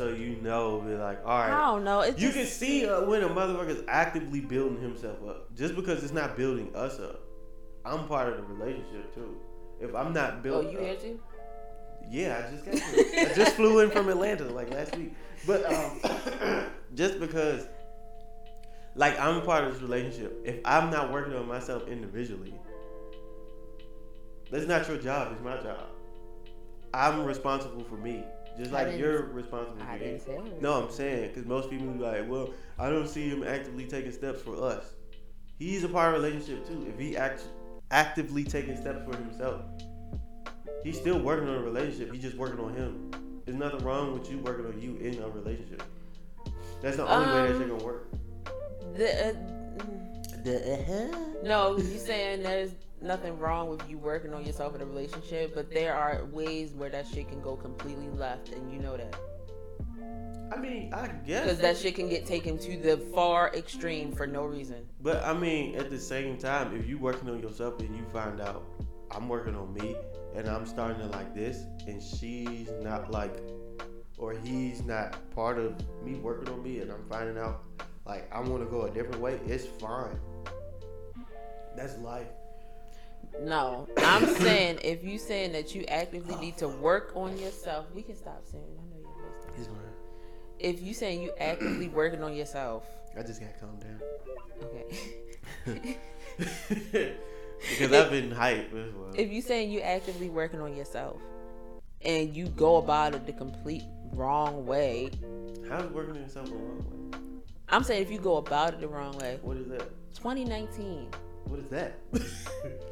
So you know, be like, all right. I don't know. It's You just, can see uh, when a motherfucker's actively building himself up. Just because it's not building us up, I'm part of the relationship too. If I'm not building, Oh, you up, here too? Yeah, I just got here. I just flew in from Atlanta like last week. But um, <coughs> just because, like, I'm part of this relationship. If I'm not working on myself individually, that's not your job. It's my job. I'm responsible for me, just like you're responsible I for didn't say. No, I'm saying because most people be like, well, I don't see him actively taking steps for us. He's a part of the relationship too. If he act- actively taking steps for himself, he's still working on a relationship. He's just working on him. There's nothing wrong with you working on you in a relationship. That's the only way that Um, shit gonna work. The, uh, mm. no, you saying there's nothing wrong with you working on yourself in a relationship, but there are ways where that shit can go completely left, and you know that I mean, I guess. because that shit can get taken to the far extreme for no reason. But I mean, at the same time, if you working on yourself and you find out I'm working on me and I'm starting to like this, and she's not like, or he's not part of me working on me, and I'm finding out like I want to go a different way, it's fine. That's life. No, I'm saying if you saying that you actively need to work on yourself, we can stop saying. I know you're listening. If you saying you actively working on yourself, I just gotta calm down. okay. <laughs> because I've been hyped well. if you saying you actively working on yourself, and you go about it the complete wrong way, How's working on yourself the wrong way? I'm saying if you go about it the wrong way, What is that? 2019. What is that? <laughs> you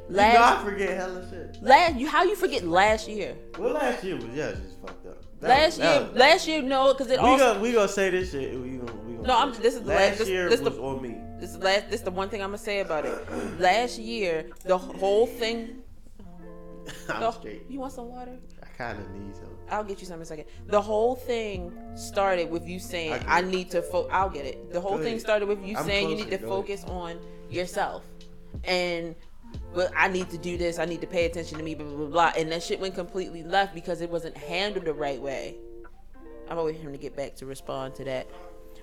Last- know I forget hella shit. Last you how you forget last year? Well, last year was yeah, just fucked up. That Last was- year, was- last year no, because it we also gonna we gonna say this shit. We gonna we gonna. No, I'm- this is the last last- this- year this was the- on me. this is last this is the one thing I'm gonna say about it. Last year, the whole thing. <laughs> I'm the- straight. you want some water? I kind of need some. I'll get you some in a second. The whole thing started with you saying, I "I need to." Fo- I'll get it. The whole Go thing ahead. started with you I'm saying you need to Go ahead. focus on yourself, and but I need to do this. I need to pay attention to me. Blah blah blah. blah. And that shit went completely left because it wasn't handled the right way. I'm waiting for him to get back to respond to that.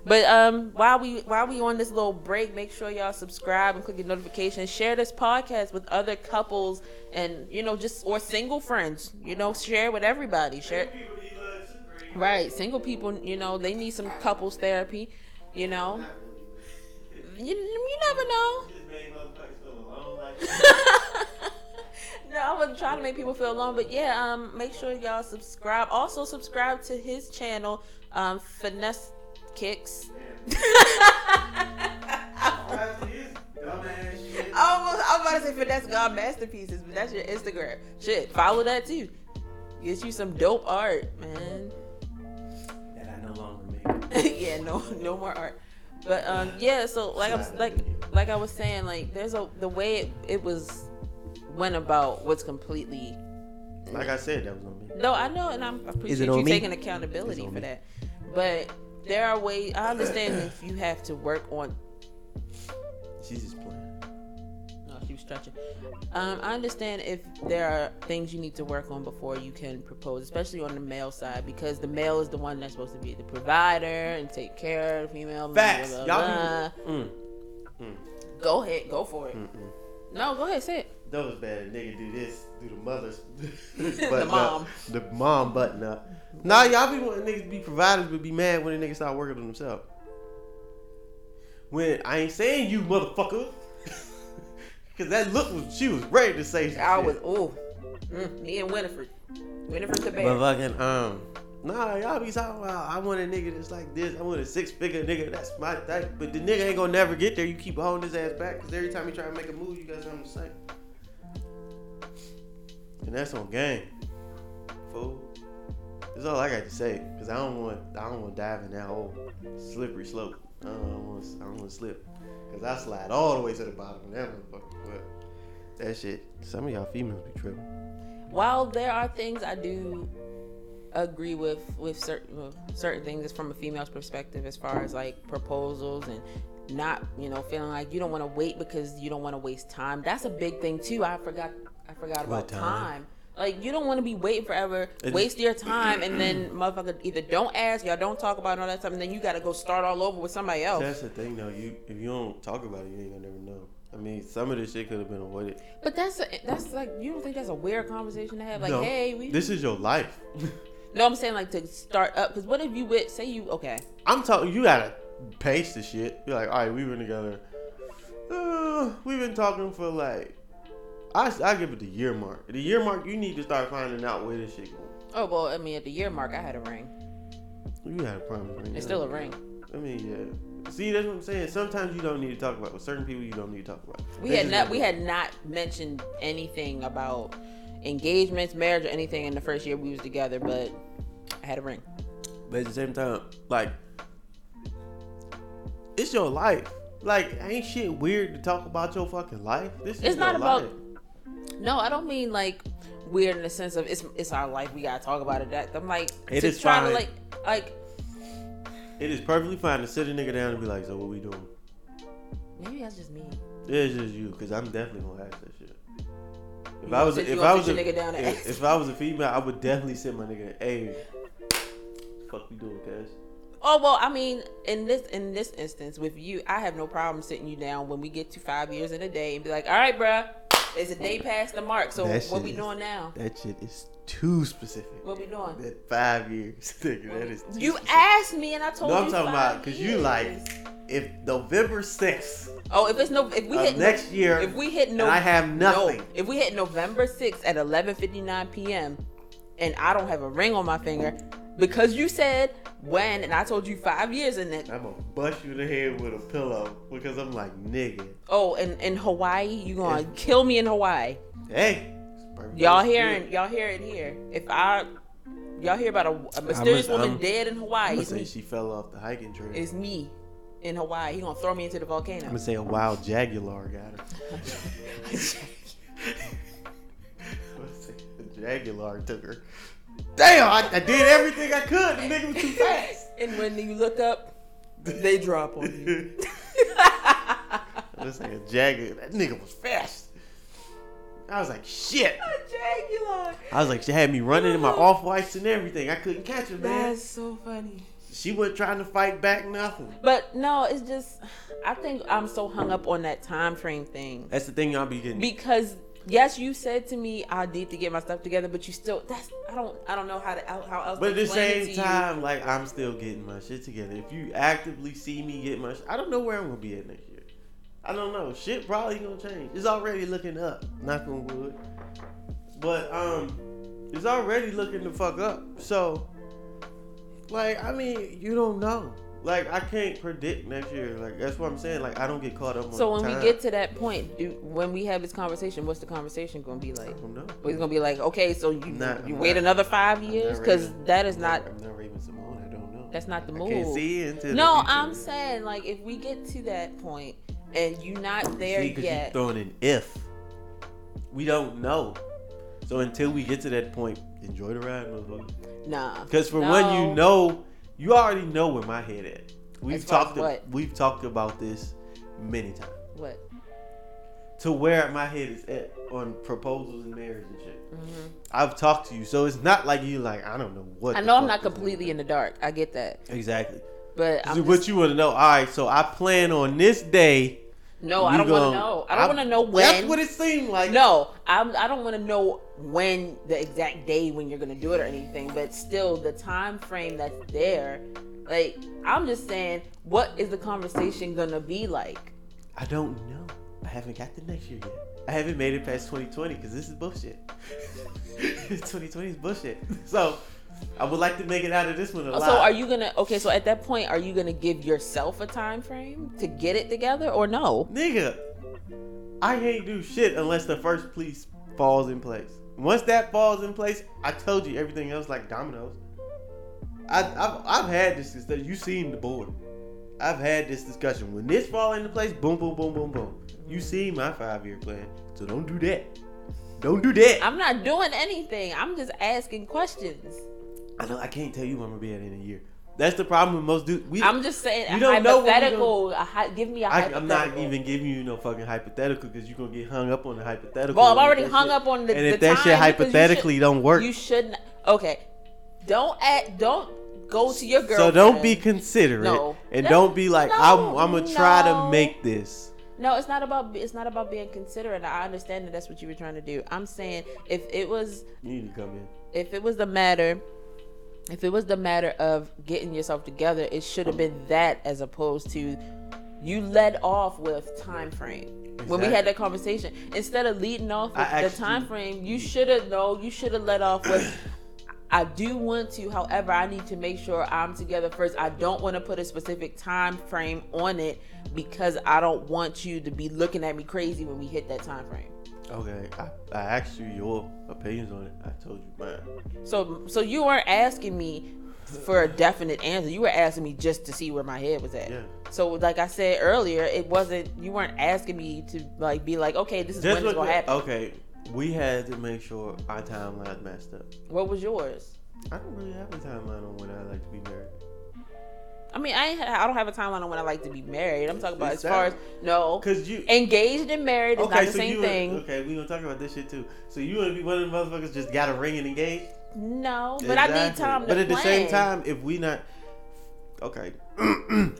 But um, while we while we on this little break, make sure y'all subscribe and click the notifications. Share this podcast with other couples and you know just or single friends. You know, share with everybody. Share. Right, single people, you know, they need some couples therapy. You know, you, you never know. <laughs> no, I wasn't trying to make people feel alone, but yeah, um, make sure y'all subscribe. Also, subscribe to his channel, um, Finesse Kicks. <laughs> Almost, I'm about to say Finesse God Masterpieces, but that's your Instagram. Shit, follow that too. Get you some dope art, man. That I no longer make. <laughs> yeah, no, no more art. But um, yeah. So like I was like like I was saying, like there's a the way it, it was went about was completely. Like I said, that was on me. No, I know, and I'm, I appreciate on you me? taking accountability for me. that. But there are ways. I understand if you have to work on She's just playing. No, she was stretching. Um, I understand if there are things you need to work on before you can propose, especially on the male side, because the male is the one that's supposed to be the provider and take care of the female. blah, Facts. blah, Y'all blah. be- mm. Go ahead, go for it. Mm-mm. No, go ahead, say it. That was bad. A nigga do this, do the mother's, <laughs> The button mom. up. the mom button up. Nah, y'all be wanting niggas to be providers, but be mad when the niggas start working on themselves. When I ain't saying you, motherfucker, because that look was she was ready to say. Some I was, ooh, mm, me and Winifred, Winifred the But fucking um, nah, y'all be talking about I want a nigga that's like this. I want a six figure nigga that's my type. But the nigga ain't gonna never get there. You keep holding his ass back because every time you try to make a move, you got something to say. And that's on game, fool. That's all I got to say. Cause I don't want, I don't want to dive in that whole slippery slope. I don't want, I don't want to slip. Cause I slide all the way to the bottom of that motherfucker. But that shit, some of y'all females be tripping. While there are things I do agree with with certain with certain things from a female's perspective, as far as like proposals and not you know feeling like you don't want to wait because you don't want to waste time. That's a big thing too. I forgot I forgot about What time? time. Like you don't want to be waiting forever, It- waste your time, and then <clears throat> motherfucker either don't ask, y'all don't talk about it, all that stuff, and then you got to go start all over with somebody else. That's the thing, though. You if you don't talk about it, you ain't gonna never know. I mean, some of this shit could have been avoided. But that's a, that's like you don't think that's a weird conversation to have? Like, No. hey, we This is your life. <laughs> no, I'm saying like to start up because what if you with say you okay? I'm talking. You gotta pace the shit. You're like, all right, we've been together. Uh, we've been talking for like. I I give it the year mark. The year mark, you need to start finding out where this shit going. Oh well, I mean at the year mark I had a ring. You had a promise ring. It's still a ring. I mean, yeah. See, that's what I'm saying. Sometimes you don't need to talk about. With certain people, you don't need to talk about. We had not we had not mentioned anything about engagements, marriage, or anything in the first year we was together, but I had a ring. But at the same time, like, it's your life. Like, ain't shit weird to talk about your fucking life. This is It's not about- life. No, I don't mean like weird in the sense of it's it's our life. We gotta talk about it. That I'm like It is try to like like It is perfectly fine to sit a nigga down and be like, "So what we doing?" maybe that's just me. It's just you, cause I'm definitely gonna ask that shit. If You I was, if I was, a, nigga if, if I was a female, I would definitely sit my nigga. Hey, fuck we doing, cuz? Oh well, I mean, in this in this instance with you, I have no problem sitting you down when we get to five years in a day and be like, all right, bruh, it's a day past the mark. So That what shit we is- doing now? That shit is too specific. What we doing? That five years, <laughs> nigga. That is. Too You specific. asked me and I told you. No, you. I'm talking about because you like if November sixth Oh, if it's no, if we of hit next year, if we hit and no, I have nothing. No, if we hit November 6th at 11:59 p.m. and I don't have a ring on my finger because you said when and I told you five years in it. I'm gonna bust you in the head with a pillow because I'm like nigga. Oh, and in Hawaii, you gonna kill me in Hawaii. Hey. Y'all It's hearing? good. Y'all hear it here? If I, y'all hear about a, a mysterious I'm- woman I'm- dead in Hawaii? I'm Hawaii, gonna say me. she fell off the hiking trail. It's me in Hawaii. He gonna throw me into the volcano. I'm gonna say a wild jaguar got her. <laughs> <laughs> I'm say the jaguar took her. Damn, I, I did everything I could. The nigga was too <laughs> fast. and when you look up, they drop on you. I'm gonna a jaguar. That nigga was fast. I was like, shit. A jaguar. I was like, she had me running in my off whites and everything. I couldn't catch her, man. That's so funny. She wasn't trying to fight back, nothing. But no, it's just I think I'm so hung up on that time frame thing That's the thing y'all be getting. because yes, you said to me I need to get my stuff together, but you still that's I don't I don't know how to how how else. But to at the same to you. time, like I'm still getting my shit together. If you actively see me get my, sh- I don't know where I'm gonna be at next year. I don't know. Shit probably gonna change. It's already looking up. Knock on wood. But um, it's already looking the fuck up. So, like, I mean, you don't know. Like, I can't predict next year. Like, that's what I'm saying. Like, I don't get caught up on. So when time. we get to that point, do when we have this conversation, what's the conversation going to be like? I don't know. It's going to be like, okay, so you Not- you I'm wait not- another five years because that is not I'm not Raven-Symoné. I don't know. that's not the I move. can't see into. No. I'm saying like if we get to that point and you're not there See, yet. throwing an if. We don't know. So until we get to that point, enjoy the ride, motherfucker. Nah. Because for No. when you know, you already know where my head at. We've As far as talked. what? we've talked about this many times. What? To where my head is at on proposals and marriage and shit. Mhm. I've talked to you, so it's not like you like I don't know what. I know I'm not completely in the dark. I get that, Exactly. but I'm what just, you want to know? All right, so I plan on this day. No, I don't want to know. I don't want to know when. That's what it seemed like. no, I'm, I don't want to know when the exact day when you're gonna do it or anything. But still, the time frame that's there, like I'm just saying, what is the conversation gonna be like? I don't know. I haven't got the next year yet. I haven't made it past 2020 because this is bullshit. <laughs> 2020 is bullshit. <laughs> So I would like to make it out of this one alive. So are you gonna? Okay, so at that point, are you gonna give yourself a time frame to get it together or no? nigga? I can't do shit unless the first piece falls in place. Once that falls in place, I told you everything else like dominoes. I, I've, I've had this discussion. You seen the board. I've had this discussion. When this fall into place, boom, boom, boom, boom, boom. You see my five year plan. So don't do that. Don't do that. I'm not doing anything. I'm just asking questions. I know I can't tell you when I'm gonna be at in a year. That's the problem with most dudes. We, I'm just saying You a don't know hypothetical. A hy- give me a I, hypothetical. I'm not even giving you no fucking hypothetical because you're gonna get hung up on the hypothetical. Well, I'm already hung shit- up on the. And the if that shit hypothetically should- don't work, you shouldn't. Okay, don't act. Don't go to your girl. so don't be considerate No. and That- don't be like no, I'm. I'm gonna try no. to make this. No, it's not about. It's not about being considerate. I understand that that's what you were trying to do. I'm saying if it was You need to come in. if it was the matter if it was the matter of getting yourself together it should have been that as opposed to you led off with time frame when we had that conversation instead of leading off with I the actually- time frame you should have no you should have led off with I do want to, however, I need to make sure I'm together first. I don't want to put a specific time frame on it because I don't want you to be looking at me crazy when we hit that time frame. Okay, I, I asked you your opinions on it. I told you mine. So so you weren't asking me for a definite answer. You were asking me just to see where my head was at. Yeah. So like I said earlier, it wasn't you weren't asking me to like be like, okay, this is Just when it's gonna happen. okay, we had to make sure our timeline matched up. What was yours? I don't really have a timeline on when I like to be married. I mean, I I don't have a timeline on when I like to be married. I'm talking about as far as no Cause you engaged and married is not the same you thing. okay, we gonna talk about this shit too. So you wanna be one of the motherfuckers just got a ring and engaged? No, but I need time to But at the same time, if we not, Okay. <clears throat>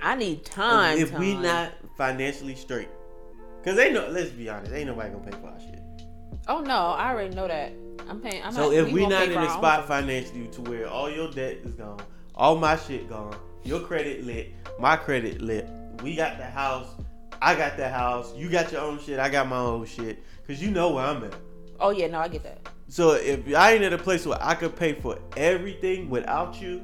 I need time. if we time. not financially straight, cause they know. Let's be honest, ain't nobody gonna pay for our shit. Oh no, I already know that. I'm paying. I'm so not, if we, won't in for a spot financially to where all your debt is gone, all my shit gone, your credit lit, my credit lit, we got the house, I got the house, you got your own shit, I got my own shit, cause you know where I'm at. Oh yeah, no, I get that. So if I ain't at a place where I could pay for everything without you,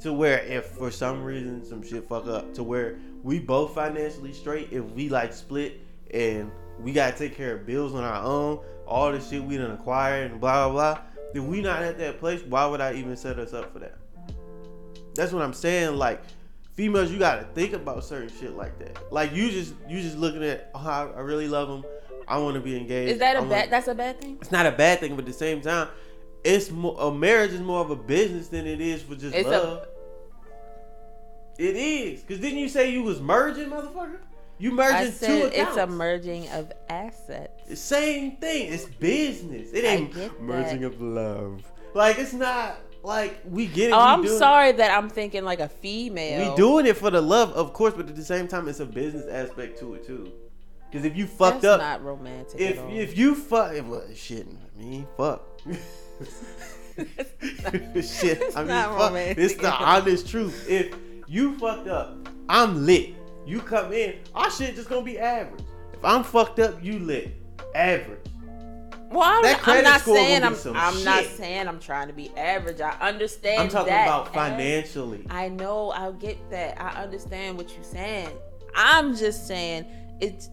to where if for some reason some shit fuck up, to where we both financially straight, if we like split and we gotta take care of bills on our own, all the shit we done acquired and blah blah blah. If we not at that place, why would I even set us up for that? That's what I'm saying. Like females, you gotta think about certain shit like that. Like you just you just looking at, oh, I, I really love him. I want to be engaged. Is that a wanna- bad? That's a bad thing. it's not a bad thing, but at the same time, it's more a marriage is more of a business than it is for just It's a- love. it is, cause didn't you say you was merging, motherfucker? You merging I two accounts. it's a merging of assets. Same thing. It's business. It ain't merging that. of love. Like it's not like we get it. Oh, I'm sorry that I'm thinking like a female. We doing it for the love, of course, but at the same time, it's a business aspect to it too. Cause if you fucked That's up, not romantic. if if you fuck, well, shit, I mean, fuck. <laughs> shit, I mean, not fuck. It's the honest truth. If you fucked up, I'm lit. You come in, our shit just gonna be average. If I'm fucked up, you lit, average. Well, I'm, that I'm not score saying I'm. I'm not saying I'm trying to be average. I understand. I'm talking about financially. I know. I get that. I understand what you're saying. I'm just saying it's.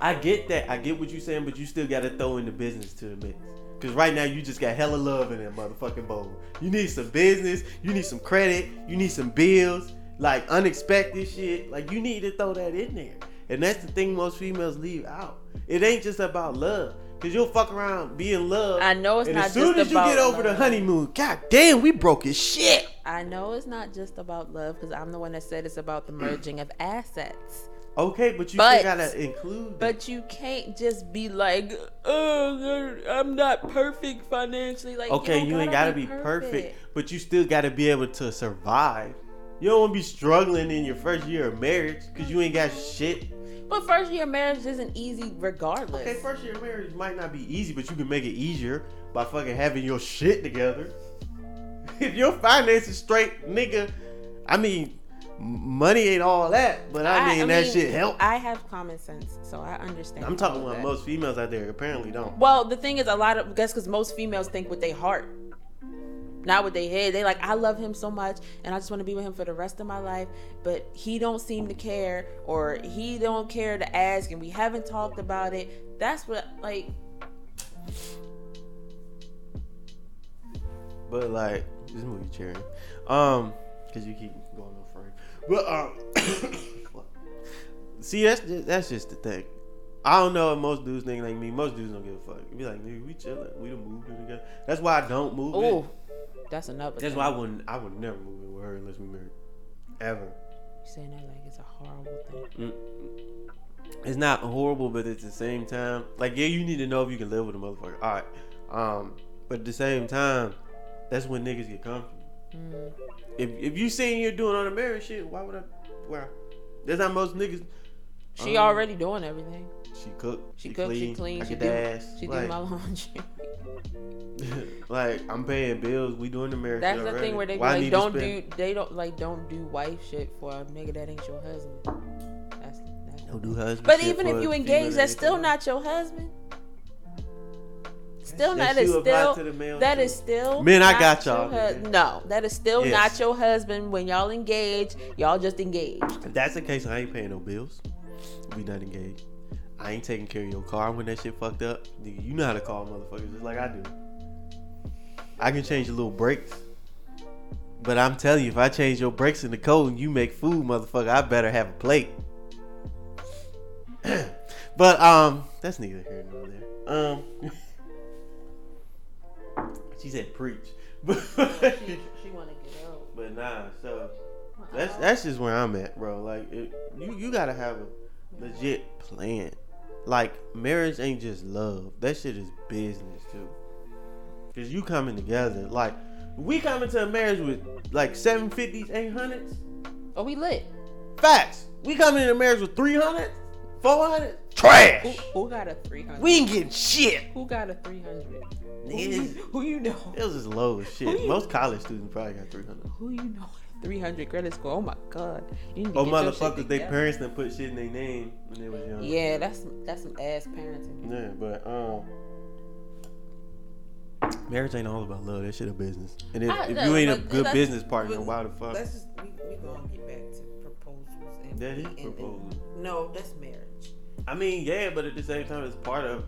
I get that. I get what you're saying, but you still gotta throw in the business to the mix. Cause right now you just got hella love in that motherfucking bowl. You need some business, you need some credit, you need some bills, like unexpected shit. Like you need to throw that in there. And that's the thing most females leave out. It ain't just about love. Cause you'll fuck around, be in love. I know it's and not as soon just as you get over the honeymoon, god damn, we broke his shit. I know it's not just about love because I'm the one that said it's about the merging of assets. Okay, but you But- still gotta include. But you can't just be like, oh, I'm not perfect financially. Like, Okay, don't you, ain't gotta be perfect. but you still gotta be able to survive. You don't wanna be struggling in your first year of marriage because you ain't got shit. But first year marriage isn't easy regardless. Okay, first year marriage might not be easy, but you can make it easier by fucking having your shit together. <laughs> if your finances straight, nigga, I mean, money ain't all that, but I, mean, that shit help. I have common sense, so I understand. I'm talking about most females out there apparently don't. Well, the thing is, a lot of guess because most females think with their heart, not with their head. They like, I love him so much, and I just want to be with him for the rest of my life. But he don't seem to care, or he don't care to ask, and we haven't talked about it. That's what like. But like this movie cherry. Um, cause you keep going on frame. But um <coughs> See that's just, that's just the thing. I don't know if most dudes think like me. Most dudes don't give a fuck. You be like, nigga, we chilling. We done moved in together. That's why I don't move in. Oh, that's another. That's thing. why I wouldn't I would never move in with her unless we married. Ever. You saying that like it's a horrible thing. It's not horrible, but at the same time, like yeah, you need to know if you can live with a motherfucker. All right. Um, but at the same time, that's when niggas get comfortable. Mm. If if you saying you're doing all the marriage shit, why would I? Well, that's how most niggas. She Um, already doing everything. She cook. She, she cleans, I she do, the ass. she like, do my <laughs> laundry. <laughs> like I'm paying bills. We doing the marriage. That's shit the thing where they be Why I like, don't do, they don't like, don't do wife shit for a nigga that ain't your husband. That's, that's Don't do husband. But even if you engage, that's still not your husband. Still, That that is still to the male, that too. is still. man. I got y'all, nigga. No, that is still Yes. not your husband. When y'all engage, y'all just engaged. If that's the case, I ain't paying no bills. We not engaged. I ain't taking care of your car when that shit fucked up. Nigga, you know how to call motherfuckers just like I do. I can change the little brakes. But I'm telling you, if I change your brakes in the code and you make food, motherfucker, I better have a plate. <clears throat> but um, that's neither here nor there. Um, <laughs> she said preach, <laughs> but She want to get out. but nah. So that's that's just where I'm at, bro. Like it, you you gotta have a legit plan. Like marriage ain't just love. That shit is business too. Cause you coming together. Like we coming to a marriage with like seven fifties, eight hundreds. Oh, we lit. Facts. We coming into a marriage with 300, 400. Trash. Who, who got a 300? We ain't getting shit. Who got a 300? Who, you, who you know? It was just low as shit. Most college students probably got 300. Who you know? 300 credit score. Oh my god. You need to Oh, get your shit motherfuckers, they parents done put shit in their name when they was young. Yeah, that's that's some ass parenting. Yeah, but um, marriage ain't all about love. That shit a business. And if, I- if no, you ain't a good business partner, why the fuck? Let's just we we gonna get back to proposals and That is proposal. No, that's marriage. I mean, yeah, but at the same time, it's part of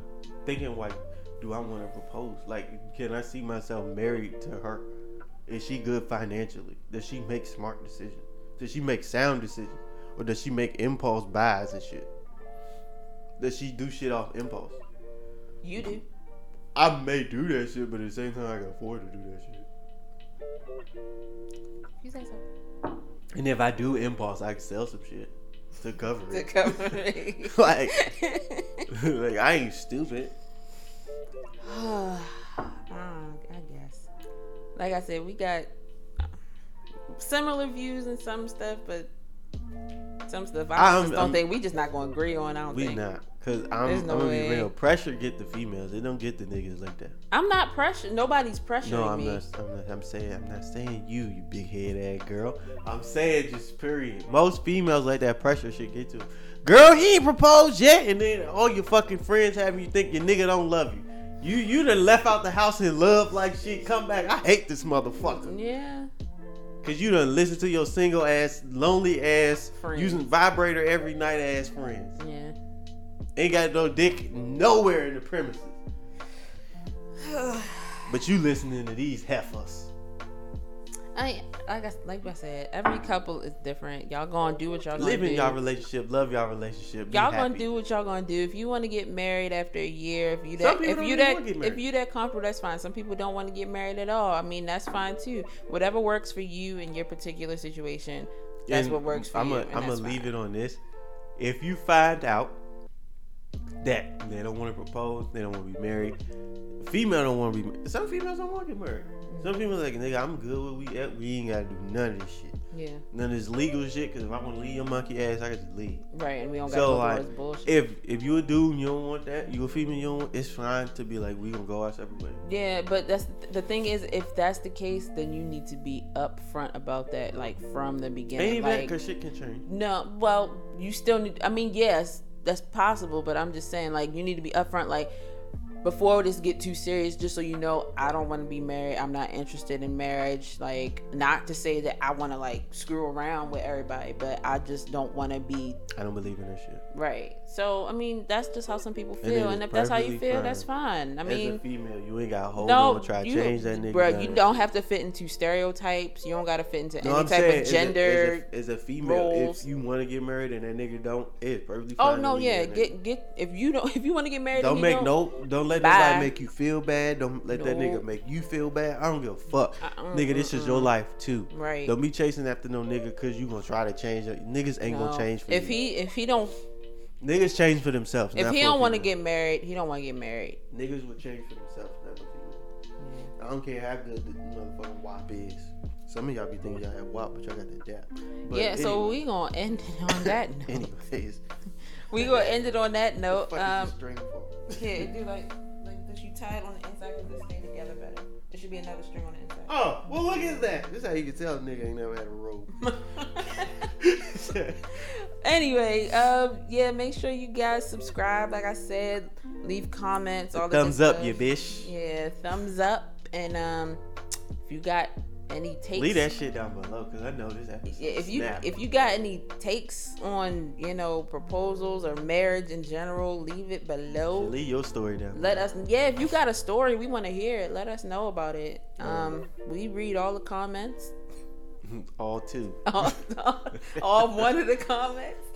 thinking like, do I want to propose? Like, can I see myself married to her? Is she good financially? Does she make smart decisions? Does she make sound decisions? Or does she make impulse buys and shit? Does she do shit off impulse? You do. I may do that shit, but at the same time, I can afford to do that shit. You say so. And if I do impulse, I can sell some shit to cover To it. To cover <laughs> me. like, <laughs> <laughs> like I ain't stupid. <sighs> <sighs> <sighs> Like I said, we got uh, similar views and some stuff, but some stuff I I'm- just don't I'm- think we just not gonna agree on. I don't We think. not, cause I'm, There's I'm gonna way. be real. Pressure get the females. They don't get the niggas like that. I'm not pressure. Nobody's pressuring No, I'm me. not. I'm not. I'm saying. I'm not saying you, you big head ass girl. I'm saying just period. Most females like that pressure should get to. 'em. Girl, he ain't proposed yet, and then all your fucking friends have you think your nigga don't love you. You you done left out the house in love like shit. Come back. I hate this motherfucker. Yeah. Cause you done listen to your single ass, lonely ass, Friends. using vibrator every night ass friends. Yeah. Ain't got no dick nowhere in the premises. <sighs> But you listening to these heifers. I like I like I said, every couple is different. Y'all gonna do what y'all gonna Live in do. y'all relationship, love y'all relationship. Y'all gonna do what y'all gonna do. If you want to get married after a year, if you that if you that if you that comfortable, that's fine. Some people don't want to get married at all. I mean, that's fine too. Whatever works for you in your particular situation, that's And what works for I'm you. A, I'm gonna leave it on this. If you find out that they don't want to propose, they don't want to be married. Female don't want to be. Some females don't want to get married. Some people like nigga, I'm good where we at. We ain't gotta do none of this shit. Yeah, None of this legal shit. Cause if I want to leave your monkey ass, I can just leave. right. And we don't got So to like, bullshit. if if you a dude and you don't want that, you a female, you don't. Want, it's fine to be like we gonna go our separate ways. yeah, but that's the thing is, if that's the case, then you need to be upfront about that, like from the beginning. Ain't that like, cause shit can change. No, well, you still need. I mean, yes, that's possible, but I'm just saying, like, you need to be upfront, like, before this get too serious, just so you know, I don't want to be married. I'm not interested in marriage. Like, not to say that I want to like screw around with everybody, but I just don't want to be I don't believe in this shit. Right. So, I mean, that's just how some people feel, and if that's how you feel, fine. that's fine. I mean As a mean. female, you ain't got hold No, on, try to you, change that nigga. bro. You don't have to fit into stereotypes. You don't got to fit into No, any I'm type saying of gender. as a, as a, female, roles. if you want to get married and that nigga don't, it's perfectly oh, fine. Oh no, yeah. Get get if you don't <laughs> if you want to get married, Don't make no, don't let Bye. nobody make you feel bad. Don't let that nigga make you feel bad. I don't give a fuck, Uh-uh, nigga. This is your uh-uh. life too. Right. Don't be chasing after no nigga because you gonna try to change. Niggas ain't No. gonna change for if you. he if he don't Niggas change for themselves. if he don't want to get married, he don't want to get married. niggas would change for themselves, not for female. I don't care how good the motherfucking WAP is. Some of y'all be thinking y'all have WAP, but y'all got the dap. But yeah, so we gonna end it on that <laughs> note. anyways, We gonna end it on that note. Um, string for? yeah, do like <laughs> like this. You tie it on the inside because this stay together better. There should be another string on the inside. Oh, well, look at that. This is how you can tell a nigga ain't never had a robe. <laughs> anyway, um, yeah, make sure you guys subscribe. Like I said, leave comments. All the Thumbs up, stuff. you bitch. Yeah, thumbs up. And um, if you got any takes, Leave that shit down below, cause I know this episode. yeah, if you snap. if you got any takes on you know proposals or marriage in general, leave it below. leave your story down. Let us yeah, if you got a story, we want to hear it. Let us know about it. Um, we read all the comments. <laughs> all two. <laughs> all, all one of the comments.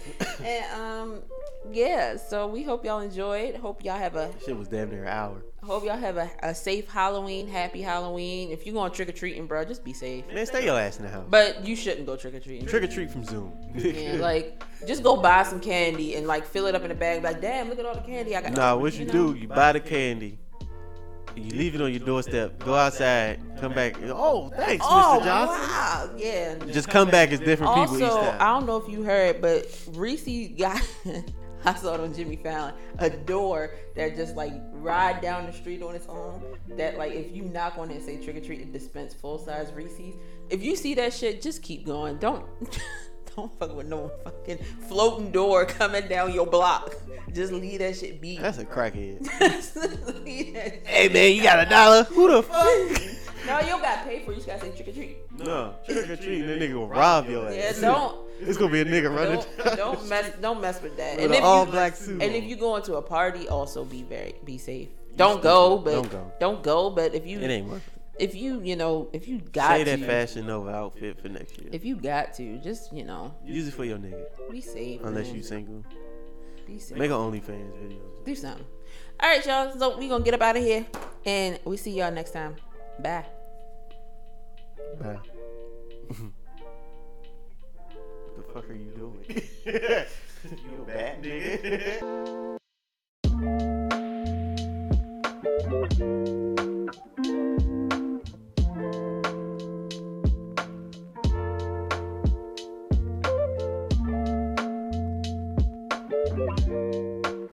And um yeah, so we hope y'all enjoyed. Hope y'all have a Shit was damn near an hour. hope y'all have a, a safe Halloween, happy Halloween. If you going trick or treating, bro, just be safe. Man, stay your ass in the house. But you shouldn't go trick or treating. Trick or treat from Zoom. Yeah, <laughs> like just go buy some candy and like fill it up in a bag. Like, damn, look at all the candy I got. nah, what you know? do? You buy the candy. You leave it on your doorstep. Go outside. Come back. Oh, thanks, Oh Mr. Johnson. wow, yeah. Just come back as different people each Also, time. I don't know if you heard, but Reese got. <laughs> I saw it on Jimmy Fallon. A door that just like ride down the street on its own. That like if you knock on it and say trick or treat, it dispense full size Reese's. If you see that shit, just keep going. Don't <laughs> don't fuck with no fucking floating door coming down your block. Just leave that shit be. That's a crackhead. <laughs> Leave that shit. hey man, you got a dollar? Who the fuck? No, you don't gotta pay for it. You just gotta say trick or treat. no, trick or treat. That nigga will rob your ass. Yeah, don't. It's gonna be a nigga running. Don't, don't mess don't mess with that. With And an if all you black suit. and on. if you go into a party, also be very be safe. Don't go, but Don't go. don't go. But if you it ain't worth it. If you you know if you got to. Say that to Fashion Nova outfit for next year. if you got to just you know Use it for your nigga. be safe. Unless man. you single. be safe. Make an OnlyFans video. Do something. All right, y'all. So we gonna get up out of here, and we see y'all next time. Bye. Bye. what <laughs> the fuck are you doing? <laughs> you a bad nigga? <laughs>